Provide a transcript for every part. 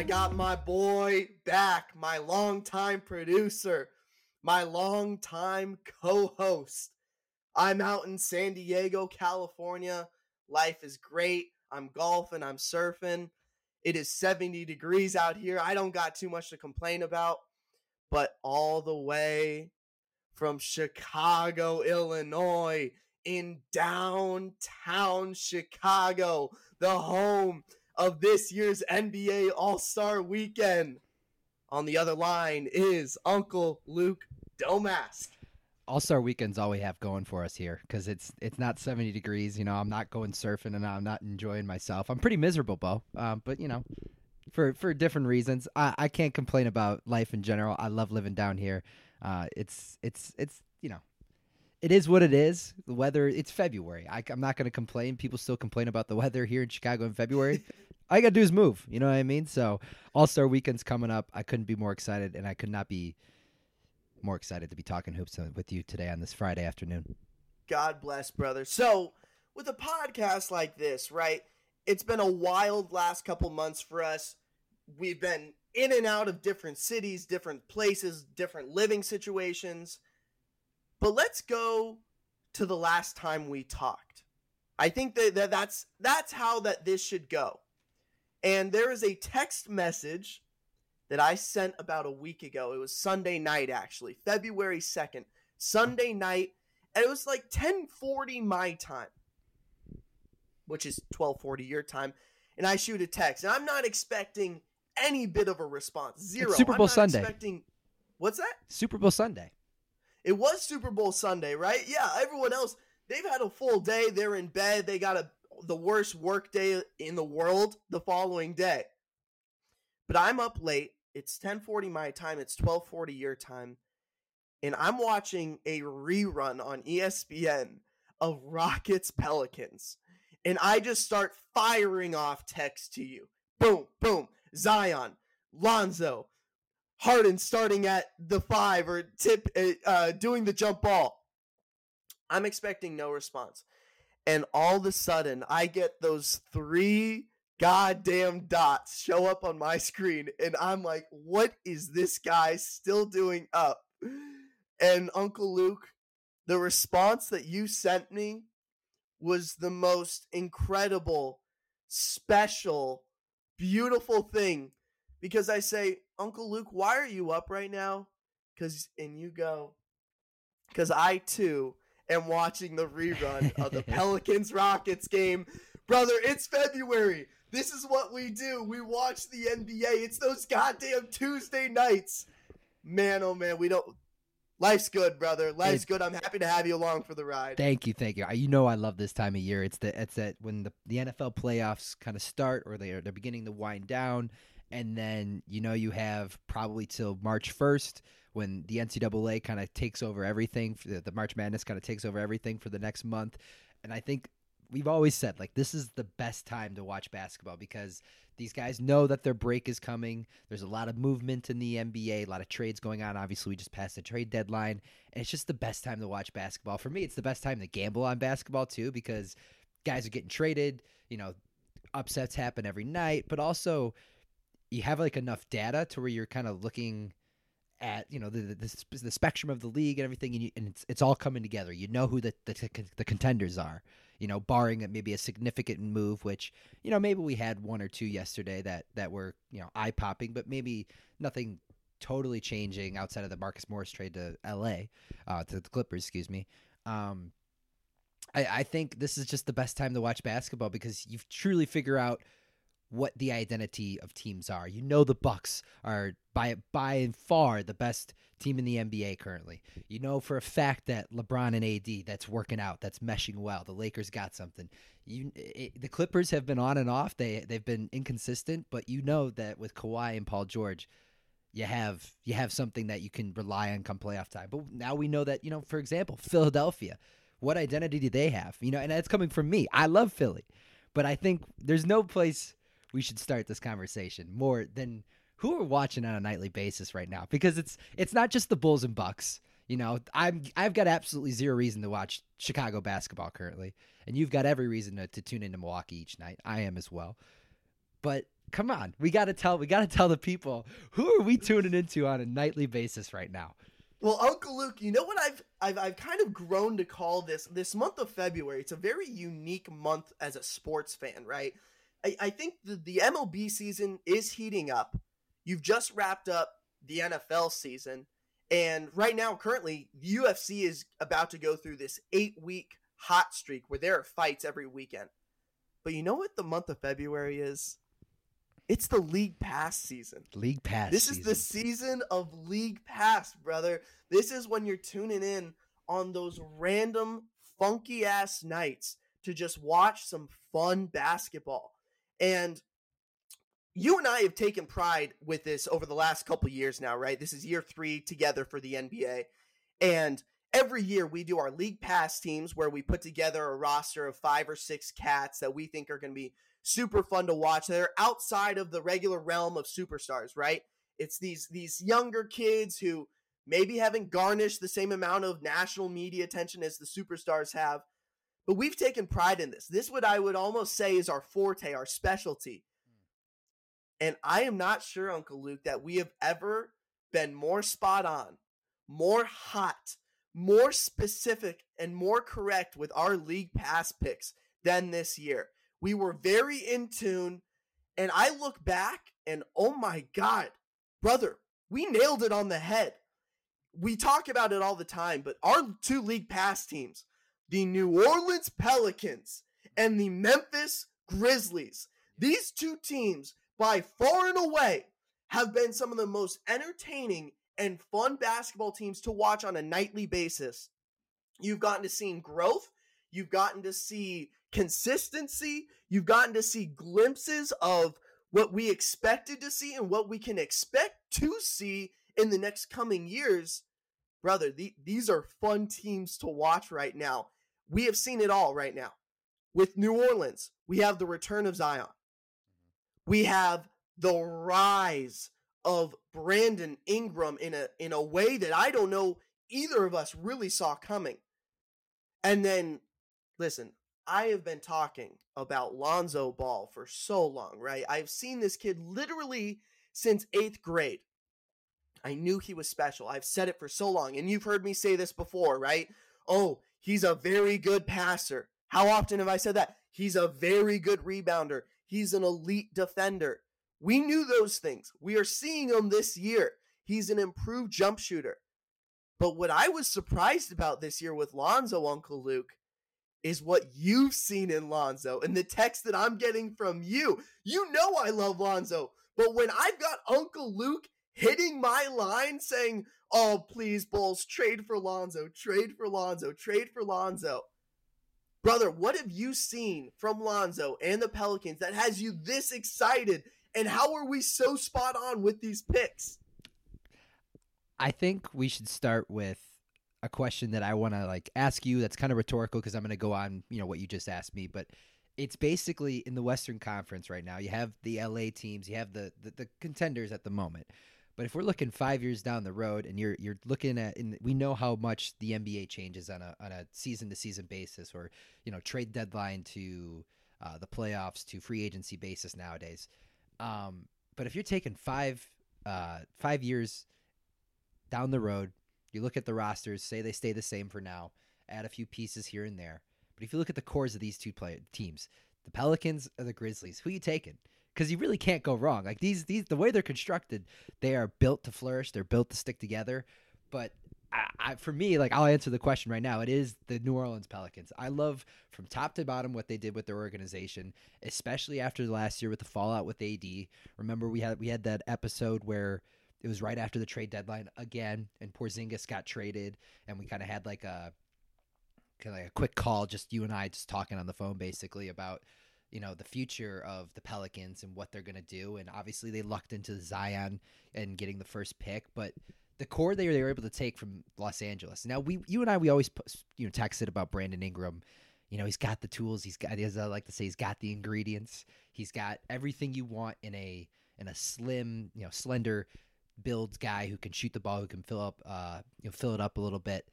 I got my boy back, my longtime producer, my longtime co-host. I'm out in San Diego, California. Life is great. I'm golfing, I'm surfing. It is 70 degrees out here. I don't got too much to complain about, but all the way from Chicago, Illinois, in downtown Chicago, the home of this year's NBA All Star weekend. On the other line is Uncle Luke Domask. All Star Weekend's all we have going for us here because it's it's not 70 degrees. You know, I'm not going surfing and I'm not enjoying myself. I'm pretty miserable, Bo. Um, but you know, for for different reasons, I, I can't complain about life in general. I love living down here. Uh, it's it's it's you know, it is what it is. The weather. It's February. I, I'm not going to complain. People still complain about the weather here in Chicago in February. all you got to do is move. You know what I mean? So All Star Weekend's coming up. I couldn't be more excited, and I could not be more excited to be talking hoops with you today on this Friday afternoon. God bless, brother. So, with a podcast like this, right? It's been a wild last couple months for us. We've been in and out of different cities, different places, different living situations. But let's go to the last time we talked. I think that, that that's that's how that this should go. And there is a text message that I sent about a week ago. It was Sunday night actually, February 2nd. Sunday night, and it was like 10:40 my time, which is 12:40 your time, and I shoot a text. And I'm not expecting any bit of a response. Zero. It's Super Bowl Sunday. Expecting What's that? Super Bowl Sunday. It was Super Bowl Sunday, right? Yeah, everyone else they've had a full day. They're in bed. They got a the worst work day in the world the following day. But I'm up late. It's 10:40 my time. It's 12:40 your time. And I'm watching a rerun on ESPN of Rockets Pelicans. And I just start firing off text to you. Boom, boom. Zion, Lonzo, Harden starting at the 5 or tip uh, uh doing the jump ball. I'm expecting no response. And all of a sudden, I get those three goddamn dots show up on my screen. And I'm like, what is this guy still doing up? And Uncle Luke, the response that you sent me was the most incredible, special, beautiful thing. Because I say, Uncle Luke, why are you up right now? Because, and you go, because I too am watching the rerun of the Pelicans Rockets game. Brother, it's February. This is what we do. We watch the NBA. It's those goddamn Tuesday nights. Man, oh man, we don't. Life's good, brother. Life's It- good. I'm happy to have you along for the ride. Thank you, thank you. I- You know I love this time of year. It's the it's that when the, the NFL playoffs kind of start or they are they're beginning to wind down, and then you know you have probably till March first when the NCAA kind of takes over everything. The, the March Madness kind of takes over everything for the next month, and I think we've always said like this is the best time to watch basketball because these guys know that their break is coming. There's a lot of movement in the NBA, a lot of trades going on. Obviously, we just passed the trade deadline, and it's just the best time to watch basketball. For me, it's the best time to gamble on basketball too because guys are getting traded. You know, upsets happen every night, but also you have like enough data to where you're kind of looking at you know the the, the, spectrum of the league and everything, and, you, and it's it's all coming together. You know who the the, the contenders are. You know, barring maybe a significant move, which you know maybe we had one or two yesterday that that were you know eye popping, but maybe nothing totally changing outside of the Marcus Morris trade to L.A. Uh, to the Clippers, excuse me. Um, I, I think this is just the best time to watch basketball because you truly figure out what the identity of teams are. You know the Bucks are by by far the best team in the NBA currently. You know for a fact that LeBron and AD that's working out, that's meshing well. The Lakers got something. You it, the Clippers have been on and off. They they've been inconsistent, but you know that with Kawhi and Paul George, you have you have something that you can rely on come playoff time. But now we know that you know, for example, Philadelphia, what identity do they have? You know, and that's coming from me. I love Philly, but I think there's no place we should start this conversation more than who are watching on a nightly basis right now because it's it's not just the Bulls and Bucks. You know, I'm I've got absolutely zero reason to watch Chicago basketball currently, and you've got every reason to, to tune into Milwaukee each night. I am as well. But come on, we got to tell we got to tell the people who are we tuning into on a nightly basis right now. Well, Uncle Luke, you know what I've I've I've kind of grown to call this this month of February. It's a very unique month as a sports fan, right? I, I think the, the MLB season is heating up. You've just wrapped up the NFL season, and right now, currently, the UFC is about to go through this eight week hot streak where there are fights every weekend. But you know what the month of February is? It's the League Pass season. League Pass. This season. is the season of League Pass, brother. This is when you're tuning in on those random funky ass nights to just watch some fun basketball. And you and I have taken pride with this over the last couple years now, right? This is year 3 together for the NBA. And every year we do our league pass teams where we put together a roster of 5 or 6 cats that we think are going to be super fun to watch. They're outside of the regular realm of superstars, right? It's these these younger kids who maybe haven't garnished the same amount of national media attention as the superstars have. But we've taken pride in this. This what I would almost say is our forte, our specialty. Hmm. And I am not sure, Uncle Luke, that we have ever been more spot on, more hot, more specific, and more correct with our league pass picks than this year. We were very in tune. And I look back and oh my God, brother, we nailed it on the head. We talk about it all the time, but our two league pass teams, the New Orleans Pelicans and the Memphis Grizzlies, these two teams, by far and away, have been some of the most entertaining and fun basketball teams to watch on a nightly basis. You've gotten to see growth. You've gotten to see consistency. You've gotten to see glimpses of what we expected to see and what we can expect to see in the next coming years. Brother, the, these are fun teams to watch right now. We have seen it all right now. With New Orleans, we have the return of Zion. We have the rise of Brandon Ingram in a in a way that I don't know either of us really saw coming. And then listen, I have been talking about Lonzo Ball for so long, right? I've seen this kid literally since eighth grade. I knew he was special. I've said it for so long, and you've heard me say this before, right? Oh, he's a very good passer. How often have I said that? He's a very good rebounder. He's an elite defender. We knew those things. We are seeing him this year. He's an improved jump shooter. But what I was surprised about this year with Lonzo, Uncle Luke, is what you've seen in Lonzo and the text that I'm getting from you. You know I love Lonzo, but when I've got Uncle Luke hitting my line saying, "Oh, please Bulls, trade for Lonzo, trade for Lonzo, trade for Lonzo." Brother, what have you seen from Lonzo and the Pelicans that has you this excited? And how are we so spot on with these picks? I think we should start with a question that I want to like ask you. That's kind of rhetorical because I'm going to go on, you know, what you just asked me. But it's basically in the Western Conference right now. You have the LA teams, you have the the, the contenders at the moment. But if we're looking five years down the road, and you're you're looking at, and we know how much the NBA changes on a on a season to season basis, or you know, trade deadline to uh, the playoffs to free agency basis nowadays. Um, but if you're taking five uh, five years down the road, you look at the rosters, say they stay the same for now, add a few pieces here and there. But if you look at the cores of these two play- teams, the Pelicans or the Grizzlies, who you taking? Because you really can't go wrong. Like these, these, the way they're constructed, they are built to flourish. They're built to stick together. But I, I, for me, like I'll answer the question right now. It is the New Orleans Pelicans. I love from top to bottom what they did with their organization, especially after the last year with the fallout with AD. Remember we had we had that episode where it was right after the trade deadline again, and Porzingis got traded, and we kind of had like a kind of like a quick call, just you and I just talking on the phone, basically about you know the future of the Pelicans and what they're going to do. And obviously they lucked into Zion and getting the first pick, but the core they, they were able to take from Los Angeles. Now we, you and I, we always you know texted about Brandon Ingram. You know he's got the tools. He's got, as I like to say, he's got the ingredients. He's got everything you want in a in a slim, you know, slender build guy who can shoot the ball, who can fill up, uh, you know, fill it up a little bit.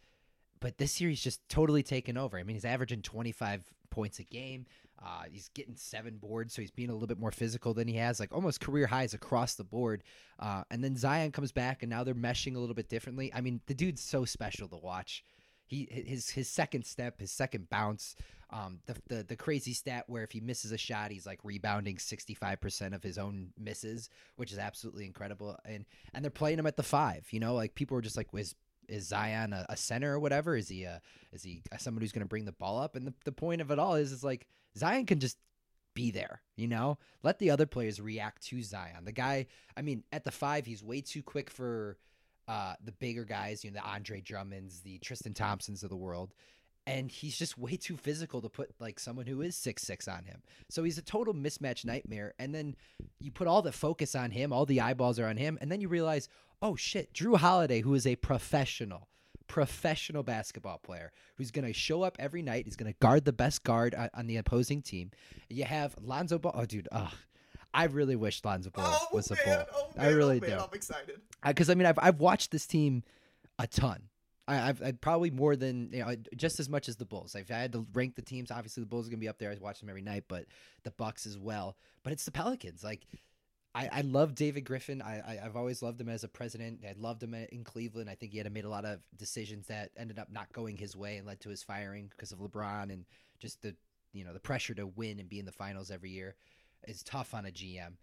But this year he's just totally taken over. I mean, he's averaging 25 points a game. Uh, he's getting seven boards, so he's being a little bit more physical than he has, like almost career highs across the board. Uh, and then Zion comes back, and now they're meshing a little bit differently. I mean, the dude's so special to watch. He his his second step, his second bounce, um, the, the the crazy stat where if he misses a shot, he's like rebounding sixty five percent of his own misses, which is absolutely incredible. And and they're playing him at the five. You know, like people are just like, is is Zion a, a center or whatever? Is he a is he somebody who's going to bring the ball up? And the the point of it all is is like Zion can just be there, you know? Let the other players react to Zion. The guy, I mean, at the five, he's way too quick for uh, the bigger guys, you know, the Andre Drummonds, the Tristan Thompsons of the world. And he's just way too physical to put like someone who is six six on him. So he's a total mismatch nightmare. And then you put all the focus on him, all the eyeballs are on him, and then you realize, oh shit, Jrue Holiday, who is a professional, professional basketball player who's going to show up every night. He's going to guard the best guard on, on, the opposing team. You have Lonzo Ball. Oh, dude. Oh, I really wish Lonzo Ball oh, was man, a ball. Oh, man, I really oh, man, do. I'm excited. Because I, I, mean, I've I've watched this team a ton. I, have I've probably more than you know, just as much as the Bulls. If I've had to rank the teams. Obviously, the Bulls are gonna be up there. I watch them every night, but the Bucks as well. But it's the Pelicans. Like I, I love David Griffin. I, I have always loved him as a president. I loved him in Cleveland. I think he had made a lot of decisions that ended up not going his way and led to his firing because of LeBron and just the you know the pressure to win and be in the finals every year is tough on a GM.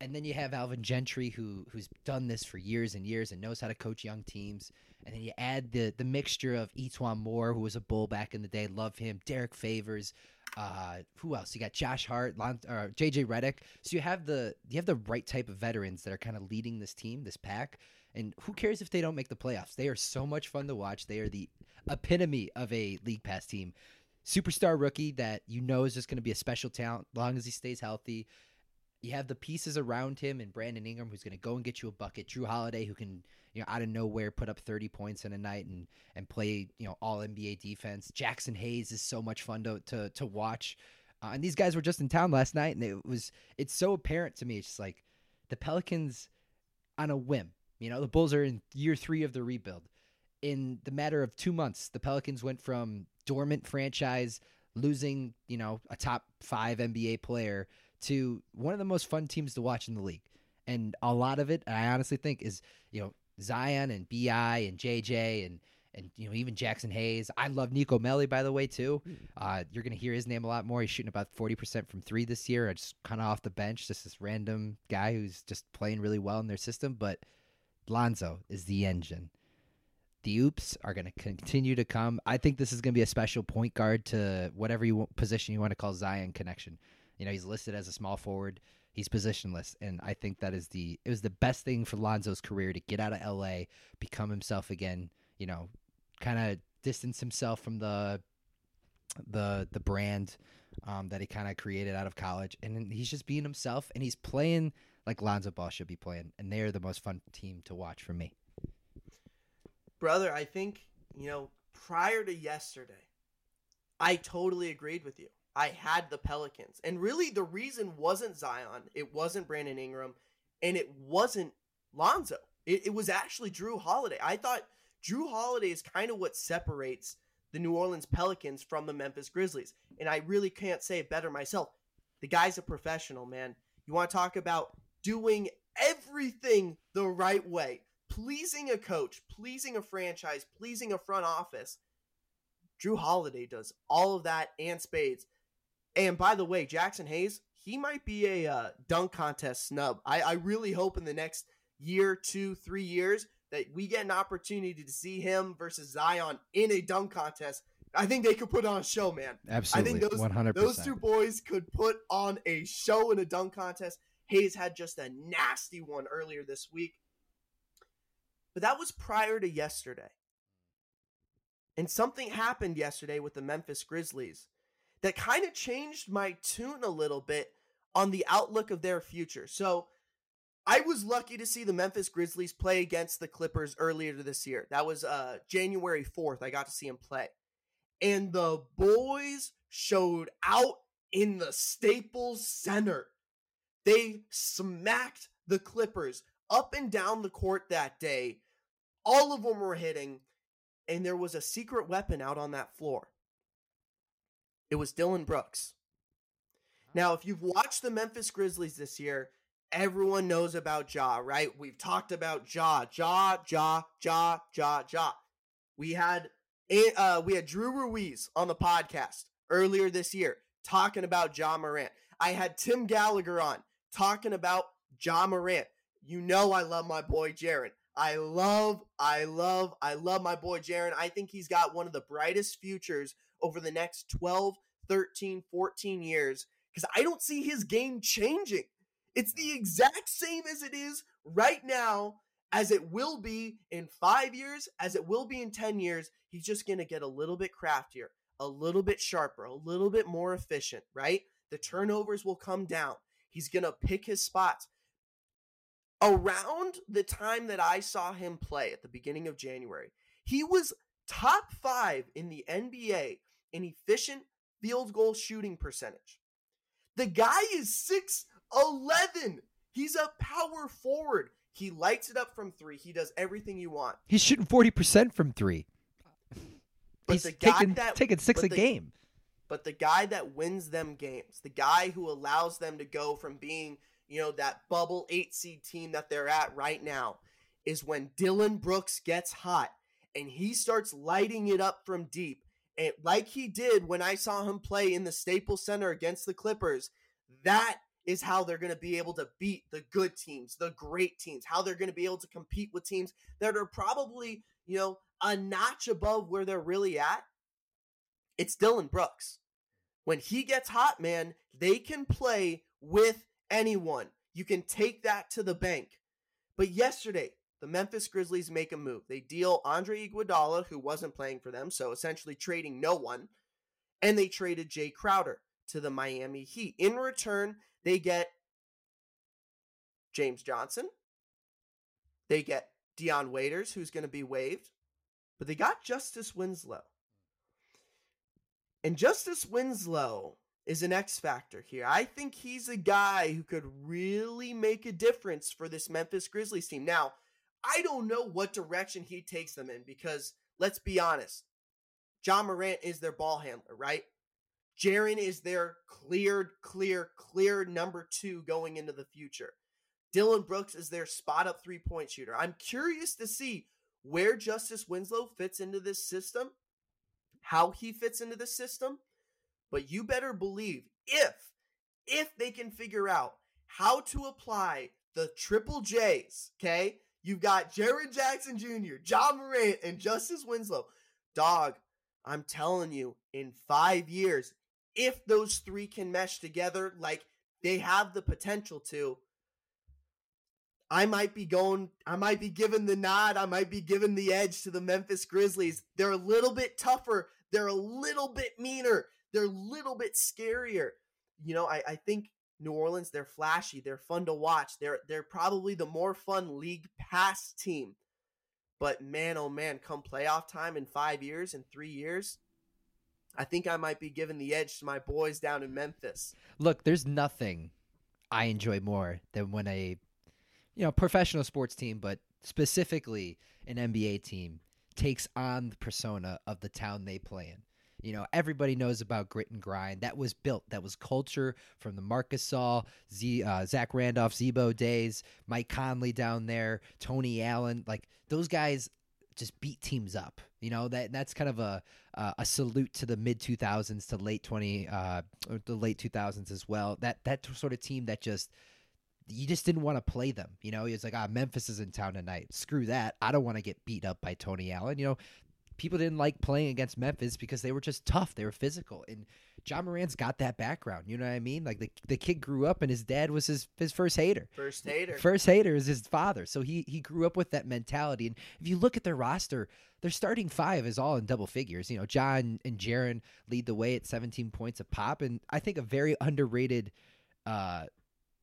And then you have Alvin Gentry who who's done this for years and years and knows how to coach young teams. And then you add the the mixture of E'Twaun Moore, who was a bull back in the day, love him. Derrick Favors, uh, who else? You got Josh Hart, Lon, JJ Redick. So you have the you have the right type of veterans that are kind of leading this team, this pack. And who cares if they don't make the playoffs? They are so much fun to watch. They are the epitome of a league pass team. Superstar rookie that you know is just going to be a special talent, long as he stays healthy. You have the pieces around him and Brandon Ingram, who's going to go and get you a bucket. Jrue Holiday, who can you know out of nowhere put up 30 points in a night and and play you know all NBA defense. Jaxson Hayes is so much fun to to, to watch. Uh, and these guys were just in town last night, and it was it's so apparent to me. It's just like the Pelicans on a whim. You know, the Bulls are in year three of the rebuild. In the matter of two months, the Pelicans went from dormant franchise, losing you know a top five NBA player, to one of the most fun teams to watch in the league. And a lot of it, I honestly think, is you know Zion and Bi and JJ and and you know even Jaxson Hayes. I love Nico Melli by the way too. Hmm. Uh, you're gonna hear his name a lot more. He's shooting about forty percent from three this year. I Just kind of off the bench, just this random guy who's just playing really well in their system. But Lonzo is the engine. The oops are going to continue to come. I think this is going to be a special point guard to whatever you want, position you want to call Zion connection. You know, he's listed as a small forward. He's positionless, and I think that is the it was the best thing for Lonzo's career to get out of L.A., become himself again. You know, kind of distance himself from the the the brand um, that he kind of created out of college, and he's just being himself, and he's playing like Lonzo Ball should be playing, and they are the most fun team to watch for me. Brother, I think you know prior to yesterday, I totally agreed with you. I had the Pelicans. And really, the reason wasn't Zion, it wasn't Brandon Ingram, and it wasn't Lonzo. It, it was actually Jrue Holiday. I thought Jrue Holiday is kind of what separates the New Orleans Pelicans from the Memphis Grizzlies. And I really can't say it better myself. The guy's a professional, man. You want to talk about doing everything the right way, pleasing a coach, pleasing a franchise, pleasing a front office. Jrue Holiday does all of that and spades. And by the way, Jaxson Hayes, he might be a uh, dunk contest snub. I, I really hope in the next year, two, three years that we get an opportunity to see him versus Zion in a dunk contest. I think they could put on a show, man. Absolutely, I think those 100%. those two boys could put on a show in a dunk contest. Hayes had just a nasty one earlier this week, but that was prior to yesterday. And something happened yesterday with the Memphis Grizzlies that kind of changed my tune a little bit on the outlook of their future. So I was lucky to see the Memphis Grizzlies play against the Clippers earlier this year. That was uh January 4th. I got to see them play. And the boys showed out in the Staples Center. They smacked the Clippers up and down the court that day. All of them were hitting, and there was a secret weapon out on that floor. It was Dillon Brooks. Now, if you've watched the Memphis Grizzlies this year, everyone knows about Ja, right? We've talked about Ja, Ja, Ja, Ja, Ja, Ja. We had uh, we had Drew Ruiz on the podcast earlier this year talking about Ja Morant. I had Tim Gallagher on talking about Ja Morant. You know I love my boy Jaren. I love, I love, I love my boy Jaren. I think he's got one of the brightest futures over the next 12, 13, 14 years because I don't see his game changing. It's the exact same as it is right now, as it will be in five years, as it will be in 10 years. He's just going to get a little bit craftier, a little bit sharper, a little bit more efficient, right? The turnovers will come down. He's going to pick his spots. Around the time that I saw him play at the beginning of January, he was top five in the NBA in efficient field goal shooting percentage. The guy is 6'11. He's a power forward. He lights it up from three. He does everything you want. He's shooting 40% from three. But He's the guy taking, that taking six a the- game. But the guy that wins them games, the guy who allows them to go from being, you know, that bubble eight seed team that they're at right now, is when Dillon Brooks gets hot and he starts lighting it up from deep. And like he did when I saw him play in the Staples Center against the Clippers, that is how they're going to be able to beat the good teams, the great teams, how they're going to be able to compete with teams that are probably, you know, a notch above where they're really at. It's Dillon Brooks. When he gets hot, man, they can play with anyone. You can take that to the bank. But yesterday, the Memphis Grizzlies make a move. They deal Andre Iguodala, who wasn't playing for them, so essentially trading no one, and they traded Jae Crowder to the Miami Heat. In return, they get James Johnson. They get Dion Waiters, who's going to be waived, but they got Justice Winslow. And Justice Winslow is an X factor here. I think he's a guy who could really make a difference for this Memphis Grizzlies team. Now, I don't know what direction he takes them in because let's be honest. Ja Morant is their ball handler, right? Jaren is their cleared, clear, clear number two going into the future. Dillon Brooks is their spot up three point shooter. I'm curious to see where Justice Winslow fits into this system, how he fits into the system. But you better believe if if they can figure out how to apply the triple J's, okay? You've got Jared Jackson Jr., Ja Morant, and Justice Winslow. Dog, I'm telling you, in five years, if those three can mesh together like they have the potential to, I might be going, I might be giving the nod, I might be giving the edge to the Memphis Grizzlies. They're a little bit tougher, they're a little bit meaner, they're a little bit scarier. You know, I, I think New Orleans, they're flashy, they're fun to watch. They're they're probably the more fun league pass team. But man, oh man, come playoff time in five years, in three years, I think I might be giving the edge to my boys down in Memphis. Look, there's nothing I enjoy more than when a you know professional sports team, but specifically an NBA team, takes on the persona of the town they play in. You know, everybody knows about grit and grind. That was built. That was culture from the Marc Gasol, Z, uh, Zach Randolph, Z-Bo days, Mike Conley down there, Tony Allen. Like those guys just beat teams up. You know that that's kind of a uh, a salute to the mid 2000s to late 20 uh, the late 2000s as well. That that sort of team that just you just didn't want to play them. You know, it's like ah Memphis is in town tonight. Screw that. I don't want to get beat up by Tony Allen. You know, people didn't like playing against Memphis because they were just tough. They were physical. And Ja Morant's got that background. You know what I mean? Like the, the kid grew up and his dad was his, his first hater. First hater. First hater is his father. So he he grew up with that mentality. And if you look at their roster, their starting five is all in double figures. You know, Ja and Jaren lead the way at 17 points a pop. And I think a very underrated uh,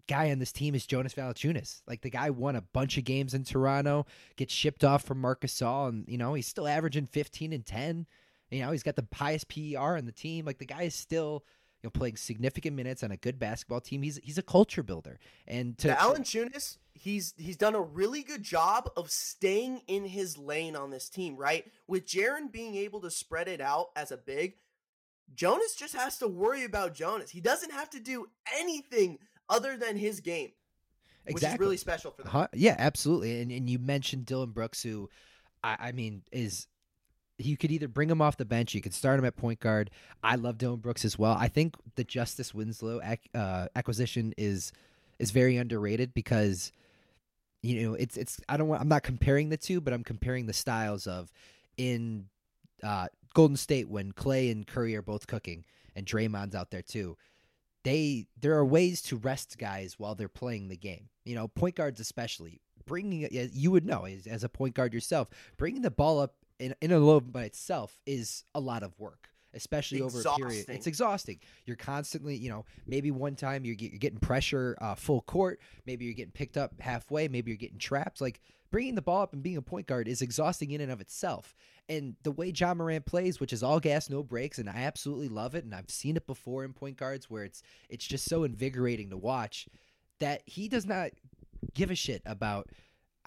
guy on this team is Jonas Valanciunas. Like the guy won a bunch of games in Toronto, gets shipped off from Marcus Gasol, and you know he's still averaging 15 and 10. You know he's got the highest PER on the team. Like the guy is still you know playing significant minutes on a good basketball team. He's he's a culture builder. And to Valanciunas, he's he's done a really good job of staying in his lane on this team. Right with Jaren being able to spread it out as a big. Jonas just has to worry about Jonas. He doesn't have to do anything other than his game, which is really special for them. Huh? Yeah, absolutely. And and you mentioned Dillon Brooks, who I, I mean is you could either bring him off the bench, you could start him at point guard. I love Dillon Brooks as well. I think the Justice Winslow ac- uh, acquisition is is very underrated because you know it's it's I don't want I'm not comparing the two, but I'm comparing the styles of in uh, Golden State when Clay and Curry are both cooking and Draymond's out there too they there are ways to rest guys while they're playing the game. You know, point guards especially bringing you would know as, as a point guard yourself, bringing the ball up in in a low by itself is a lot of work. Especially exhausting. over a period, it's exhausting. You're constantly, you know, maybe one time you're, you're getting pressure uh, full court, maybe you're getting picked up halfway, maybe you're getting trapped. Like bringing the ball up and being a point guard is exhausting in and of itself. And the way Ja Morant plays, which is all gas, no breaks, and I absolutely love it. And I've seen it before in point guards where it's it's just so invigorating to watch that he does not give a shit about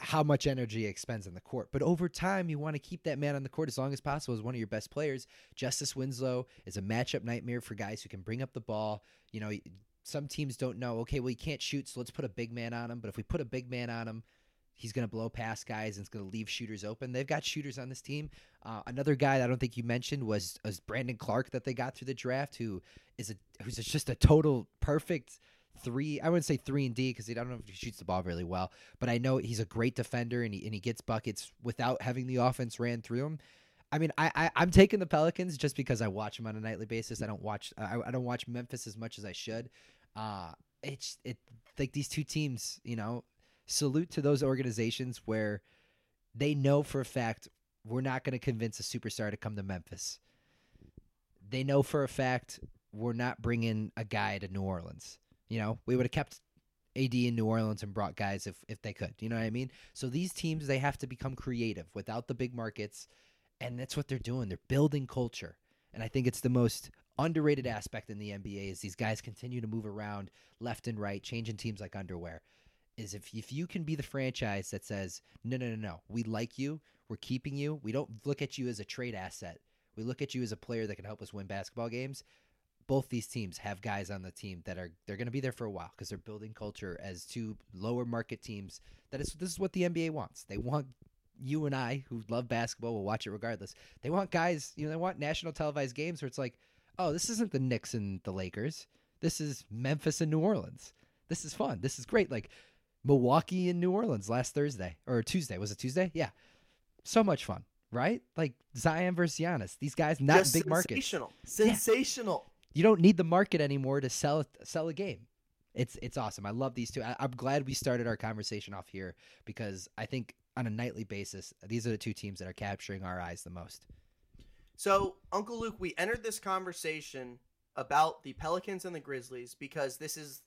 how much energy he expends on the court. But over time, you want to keep that man on the court as long as possible as one of your best players. Justice Winslow is a matchup nightmare for guys who can bring up the ball. You know, some teams don't know, okay, well, he can't shoot, so let's put a big man on him. But if we put a big man on him, he's going to blow past guys and it's going to leave shooters open. They've got shooters on this team. Uh, another guy I don't think you mentioned was, was Brandon Clarke that they got through the draft, who is a who's just a total perfect three. I wouldn't say three and D because I don't know if he shoots the ball really well, but I know he's a great defender and he and he gets buckets without having the offense ran through him. I mean, I, I am taking the Pelicans just because I watch them on a nightly basis. I don't watch I, I don't watch Memphis as much as I should. Uh, it's it like these two teams, you know, salute to those organizations where they know for a fact we're not going to convince a superstar to come to Memphis. They know for a fact we're not bringing a guy to New Orleans. You know, we would have kept AD in New Orleans and brought guys if if they could. You know what I mean? So these teams they have to become creative without the big markets, and that's what they're doing. They're building culture, and I think it's the most underrated aspect in the NBA is these guys continue to move around left and right, changing teams like underwear is if if you can be the franchise that says no no no no we like you we're keeping you we don't look at you as a trade asset we look at you as a player that can help us win basketball games both these teams have guys on the team that are they're going to be there for a while because they're building culture as two lower market teams. That is this is what the NBA wants. They want you and I who love basketball will watch it regardless. They want guys you know they want national televised games where it's like oh this isn't the Knicks and the Lakers. This is Memphis and New Orleans. This is fun. This is great. Like Milwaukee and New Orleans last Thursday or Tuesday. Was it Tuesday? Yeah. So much fun, right? Like Zion versus Giannis. These guys not Just big markets. Sensational. Sensational. Yeah. You don't need the market anymore to sell sell a game. It's it's awesome. I love these two. I, I'm glad we started our conversation off here because I think on a nightly basis, these are the two teams that are capturing our eyes the most. So, Uncle Luke, we entered this conversation about the Pelicans and the Grizzlies because this is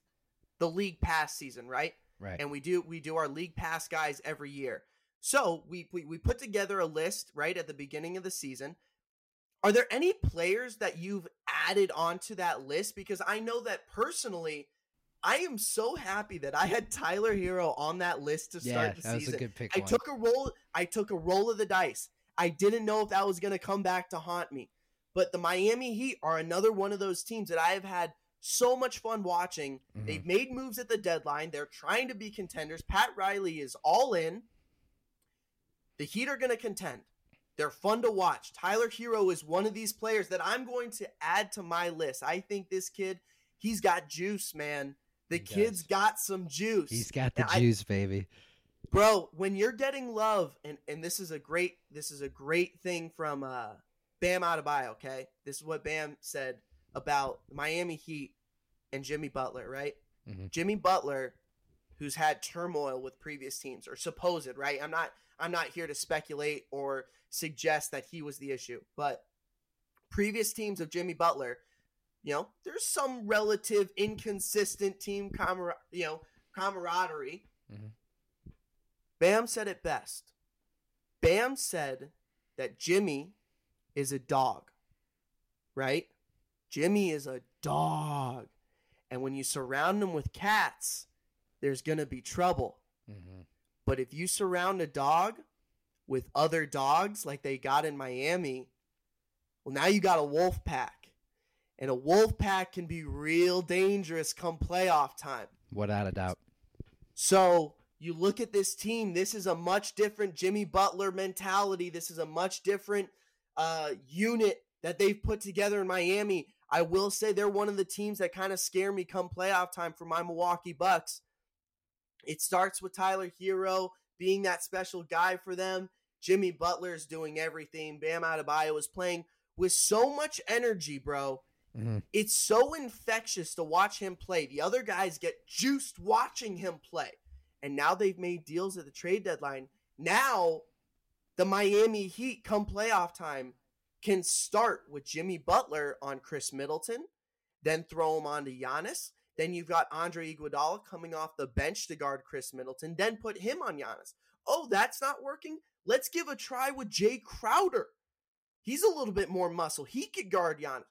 the league pass season, right? Right. And we do we do our league pass guys every year. So we, we we put together a list right at the beginning of the season. Are there any players that you've added onto that list? Because I know that personally, I am so happy that I had Tyler Herro on that list to yeah, start the that season. Was a good pick I one. took a roll. I took a roll of the dice. I didn't know if that was going to come back to haunt me. But the Miami Heat are another one of those teams that I have had so much fun watching. Mhm. They've made moves at the deadline. They're trying to be contenders. Pat Riley is all in. The Heat are going to contend. They're fun to watch. Tyler Herro is one of these players that I'm going to add to my list. I think this kid, he's got juice, man. The He kid's does. got some juice. He's got the And I- juice, baby. bro when you're getting love and and this is a great this is a great thing from uh bam Adebayo, okay this is what bam said about miami heat and jimmy butler right Mhm. jimmy butler who's had turmoil with previous teams or supposed right i'm not i'm not here to speculate or suggest that he was the issue but previous teams of jimmy butler you know there's some relative inconsistent team camar- you know camaraderie Mhm. Bam said it best. Bam said that Jimmy is a dog, right? Jimmy is a dog. And when you surround him with cats, there's going to be trouble. Mhm. But if you surround a dog with other dogs like they got in Miami, well, now you got a wolf pack. And a wolf pack can be real dangerous come playoff time. Without a doubt. So you look at this team. This is a much different Jimmy Butler mentality. This is a much different uh, unit that they've put together in Miami. I will say they're one of the teams that kind of scare me come playoff time for my Milwaukee Bucks. It starts with Tyler Herro being that special guy for them. Jimmy Butler is doing everything. Bam Adebayo is playing with so much energy, bro. Mhm. It's so infectious to watch him play. The other guys get juiced watching him play. And now they've made deals at the trade deadline. Now, the Miami Heat, come playoff time, can start with Jimmy Butler on Khris Middleton, then throw him on to Giannis. Then you've got Andre Iguodala coming off the bench to guard Khris Middleton, then put him on Giannis. Oh, that's not working? Let's give a try with Jae Crowder. He's a little bit more muscle. He could guard Giannis.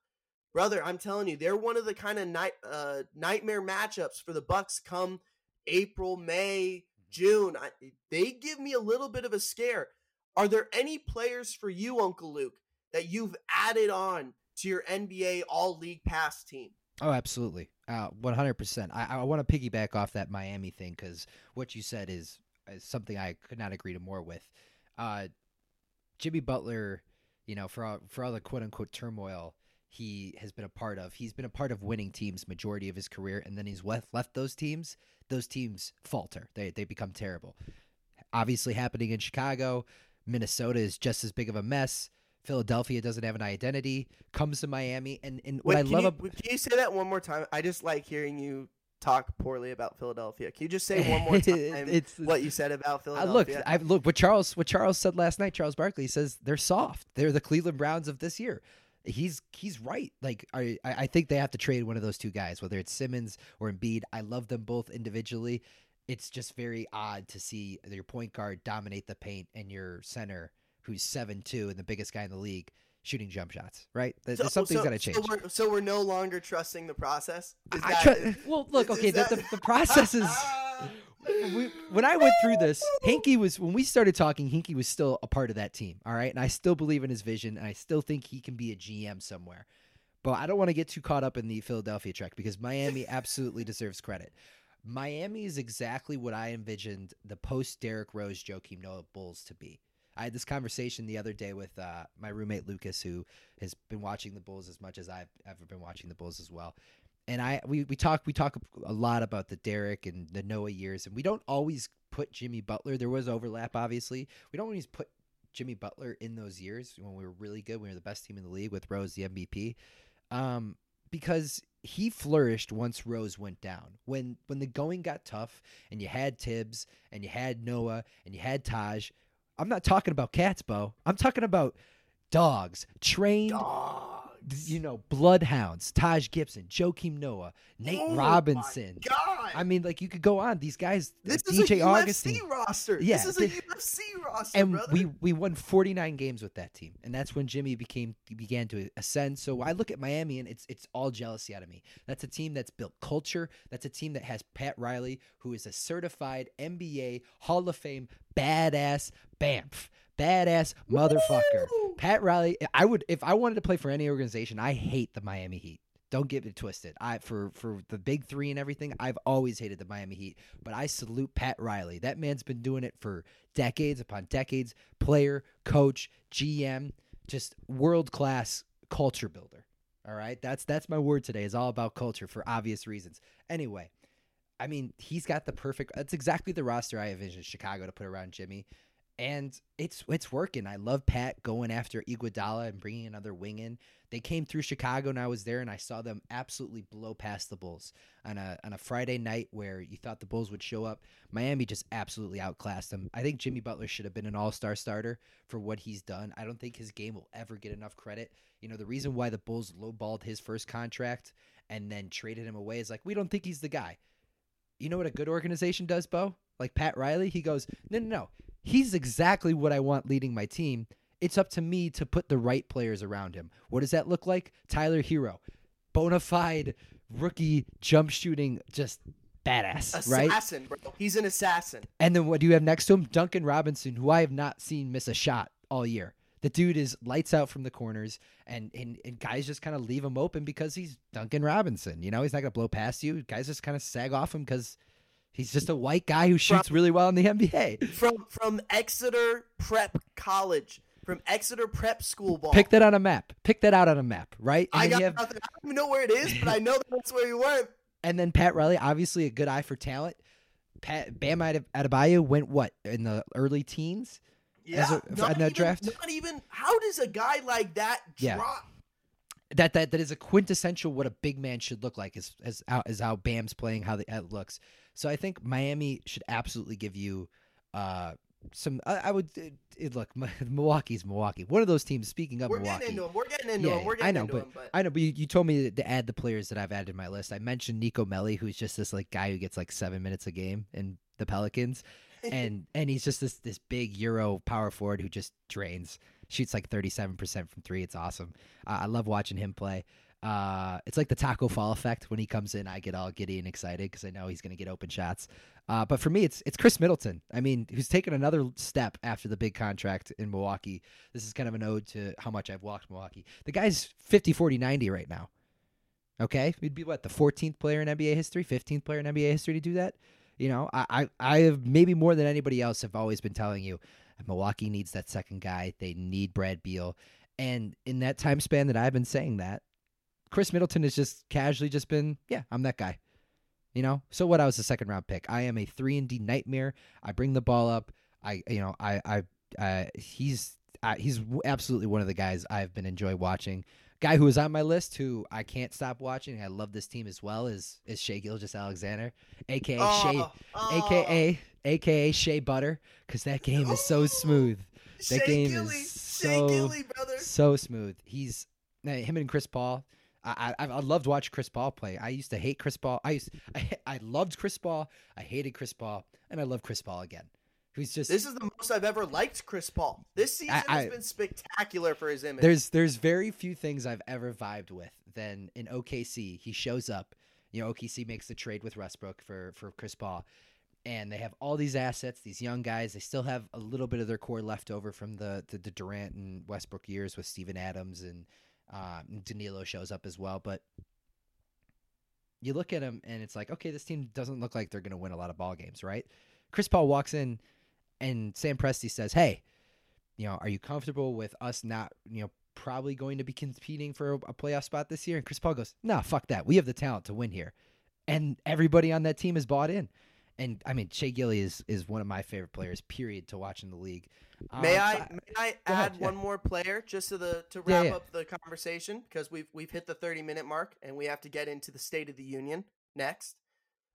Brother, I'm telling you, they're one of the kind of night uh, nightmare matchups for the Bucks come April, May, June. I, they give me a little bit of a scare. Are there any players for you, Uncle Luke, that you've added on to your NBA All League Pass team? Oh, absolutely. Uh, 100%. I, I want to piggyback off that Miami thing because what you said is, is something I could not agree to more with. Uh, Jimmy Butler, you know, for all, for all the quote unquote turmoil he has been a part of, he's been a part of winning teams majority of his career, and then he's left left those teams. Those teams falter. They they become terrible. Obviously, happening in Chicago, Minnesota is just as big of a mess. Philadelphia doesn't have an identity. Comes to Miami, and and what Wait, I can love you, ab- can you say that one more time? I just like hearing you talk poorly about Philadelphia. Can you just say one more time it's what you said about I look, Philadelphia? I look what Charles what Charles said last night. Charles Barkley says they're soft. They're the Cleveland Browns of this year. He's he's right. Like I I I think they have to trade one of those two guys, whether it's Simmons or Embiid. I love them both individually. It's just very odd to see your point guard dominate the paint and your center, who's seven two and the biggest guy in the league, shooting jump shots. Right? So- something's so- got to change. So we're, so we're no longer trusting the process. Is that- try- well, look, okay, the, that- the, the process is. we, when I went through this, Hinkie was when we started talking. Hinkie was still a part of that team, all right, and I still believe in his vision, and I still think he can be a GM somewhere. But I don't want to get too caught up in the Philadelphia track because Miami absolutely deserves credit. Miami is exactly what I envisioned the post Derrick Rose Joakim Noah Bulls to be. I had this conversation the other day with uh, my roommate Lucas, who has been watching the Bulls as much as I've ever been watching the Bulls as well. And I we, we talk we talk a lot about the Derrick and the Noah years, and we don't always put Jimmy Butler. There was overlap, obviously. We don't always put Jimmy Butler in those years when we were really good. We were the best team in the league with Rose, the MVP, um, because he flourished once Rose went down. When when the going got tough, and you had Thibs, and you had Noah, and you had Taj. I'm not talking about cats, Bo. I'm talking about dogs, trained Dogs. You know, bloodhounds, Taj Gibson, Joakim Noah, Nate Oh my Robinson. God. I mean, like you could go on. These guys, this is DJ a UFC Augustin, roster. Yeah, this is a UFC roster, and brother. we we won 49 games with that team, and that's when Jimmy became began to ascend. So I look at Miami, and it's it's all jealousy out of me. That's a team that's built culture. That's a team that has Pat Riley, who is a certified NBA Hall of Fame badass Bamf, badass motherfucker. Pat Riley, I would if I wanted to play for any organization, I hate the Miami Heat. Don't get it twisted. I for for the big three and everything, I've always hated the Miami Heat. But I salute Pat Riley. That man's been doing it for decades upon decades. Player, coach, GM, just world class culture builder. All right, that's that's my word today. Is all about culture for obvious reasons. Anyway, I mean, he's got the perfect. That's exactly the roster I envisioned Chicago to put around Jimmy, and it's it's working. I love Pat going after Iguodala and bringing another wing in. They came through Chicago, and I was there, and I saw them absolutely blow past the Bulls on a on a Friday night where you thought the Bulls would show up. Miami just absolutely outclassed them. I think Jimmy Butler should have been an All Star starter for what he's done. I don't think his game will ever get enough credit. You know, the reason why the Bulls lowballed his first contract and then traded him away is like we don't think he's the guy you know what a good organization does, Bo? Like Pat Riley, he goes, no, no, no. He's exactly what I want leading my team. It's up to me to put the right players around him. What does that look like? Tyler Herro, bona fide rookie jump shooting, just badass, assassin, right? Assassin, bro. He's an assassin. And then what do you have next to him? Duncan Robinson, who I have not seen miss a shot all year. The dude is lights out from the corners, and and, and guys just kind of leave him open because he's Duncan Robinson. You know, he's not gonna blow past you. Guys just kind of sag off him because he's just a white guy who shoots From- really well in the NBA. From from Exeter Prep College, from Exeter Prep School ball. Pick that on a map. Pick that out on a map, right? And I got have, nothing. I don't even know where it is, but I know that's where you went. and then Pat Riley, obviously a good eye for talent. Pat Bam Ade- Adebayo went what in the early teens. Yeah, a- not in that even, draft? Not even. How does a guy like that Yeah. drop? that that that is a quintessential what a big man should look like is as how is how Bam's playing how the how it looks. So I think Miami should absolutely give you uh some I, I would it, it- look Milwaukee's Milwaukee. One of those teams speaking of We're Milwaukee. getting into. We're getting into Yeah, him. We're yeah, I getting know, into but him. But I know, but you, you told me to, to add the players that I've added to my list. I mentioned Nico Melli, who's just this like guy who gets like seven minutes a game in the Pelicans, and and he's just this this big Euro power forward who just drains, shoots like thirty seven percent from three. It's awesome. Uh, I love watching him play. Uh, it's like the Taco Fall effect when he comes in. I get all giddy and excited because I know he's going to get open shots. Uh, but for me, it's it's Khris Middleton. I mean, who's taken another step after the big contract in Milwaukee. This is kind of an ode to how much I've walked Milwaukee. The guy's 50, 40, 90 right now. Okay, we'd be what the 14th player in NBA history, 15th player in NBA history to do that. You know, I, I, I have maybe more than anybody else have always been telling you, Milwaukee needs that second guy. They need Brad Beal, and in that time span that I've been saying that, Khris Middleton has just casually just been, yeah, I'm that guy. You know, so what? I was a second round pick. I am a three and D nightmare. I bring the ball up. I, you know, I, I, uh, he's, uh, he's absolutely one of the guys I've been enjoy watching. Guy who is on my list, who I can't stop watching. I love this team as well. Is is Shai Gilgeous-Alexander, aka Shea, Oh, oh. aka aka Shea Butter, because that game is so smooth, Shea game is Gilly, Shea so- Gilly, brother. so smooth. He's him and Chris Paul. I, I I loved watching Chris Paul play. I used to hate Chris Paul. I used I, I loved Chris Paul. I hated Chris Paul, and I love Chris Paul again. Who's just This is the most I've ever liked Chris Paul. This season I- has been spectacular for his image. there's there's very few things I've ever vibed with than in OKC. He shows up, you know, OKC makes the trade with Westbrook for for Chris Paul, and they have all these assets, these young guys. They still have a little bit of their core left over from the the, the Durant and Westbrook years with Steven Adams and um, Danilo shows up as well, but. You look at him and it's like, okay, this team doesn't look like they're going to win a lot of ball games, right? Chris Paul walks in and Sam Presti says, "Hey, you know, are you comfortable with us not, you know, probably going to be competing for a, a playoff spot this year?" And Chris Paul goes, "Nah, fuck that. We have the talent to win here." And everybody on that team is bought in. And I mean, Shai Gilly is is one of my favorite players, period, to watch in the league. May Um, I may I Go ahead, add yeah. one more player just to the to wrap yeah. up the conversation because we've we've hit the thirty minute mark and we have to get into the State of the Union next.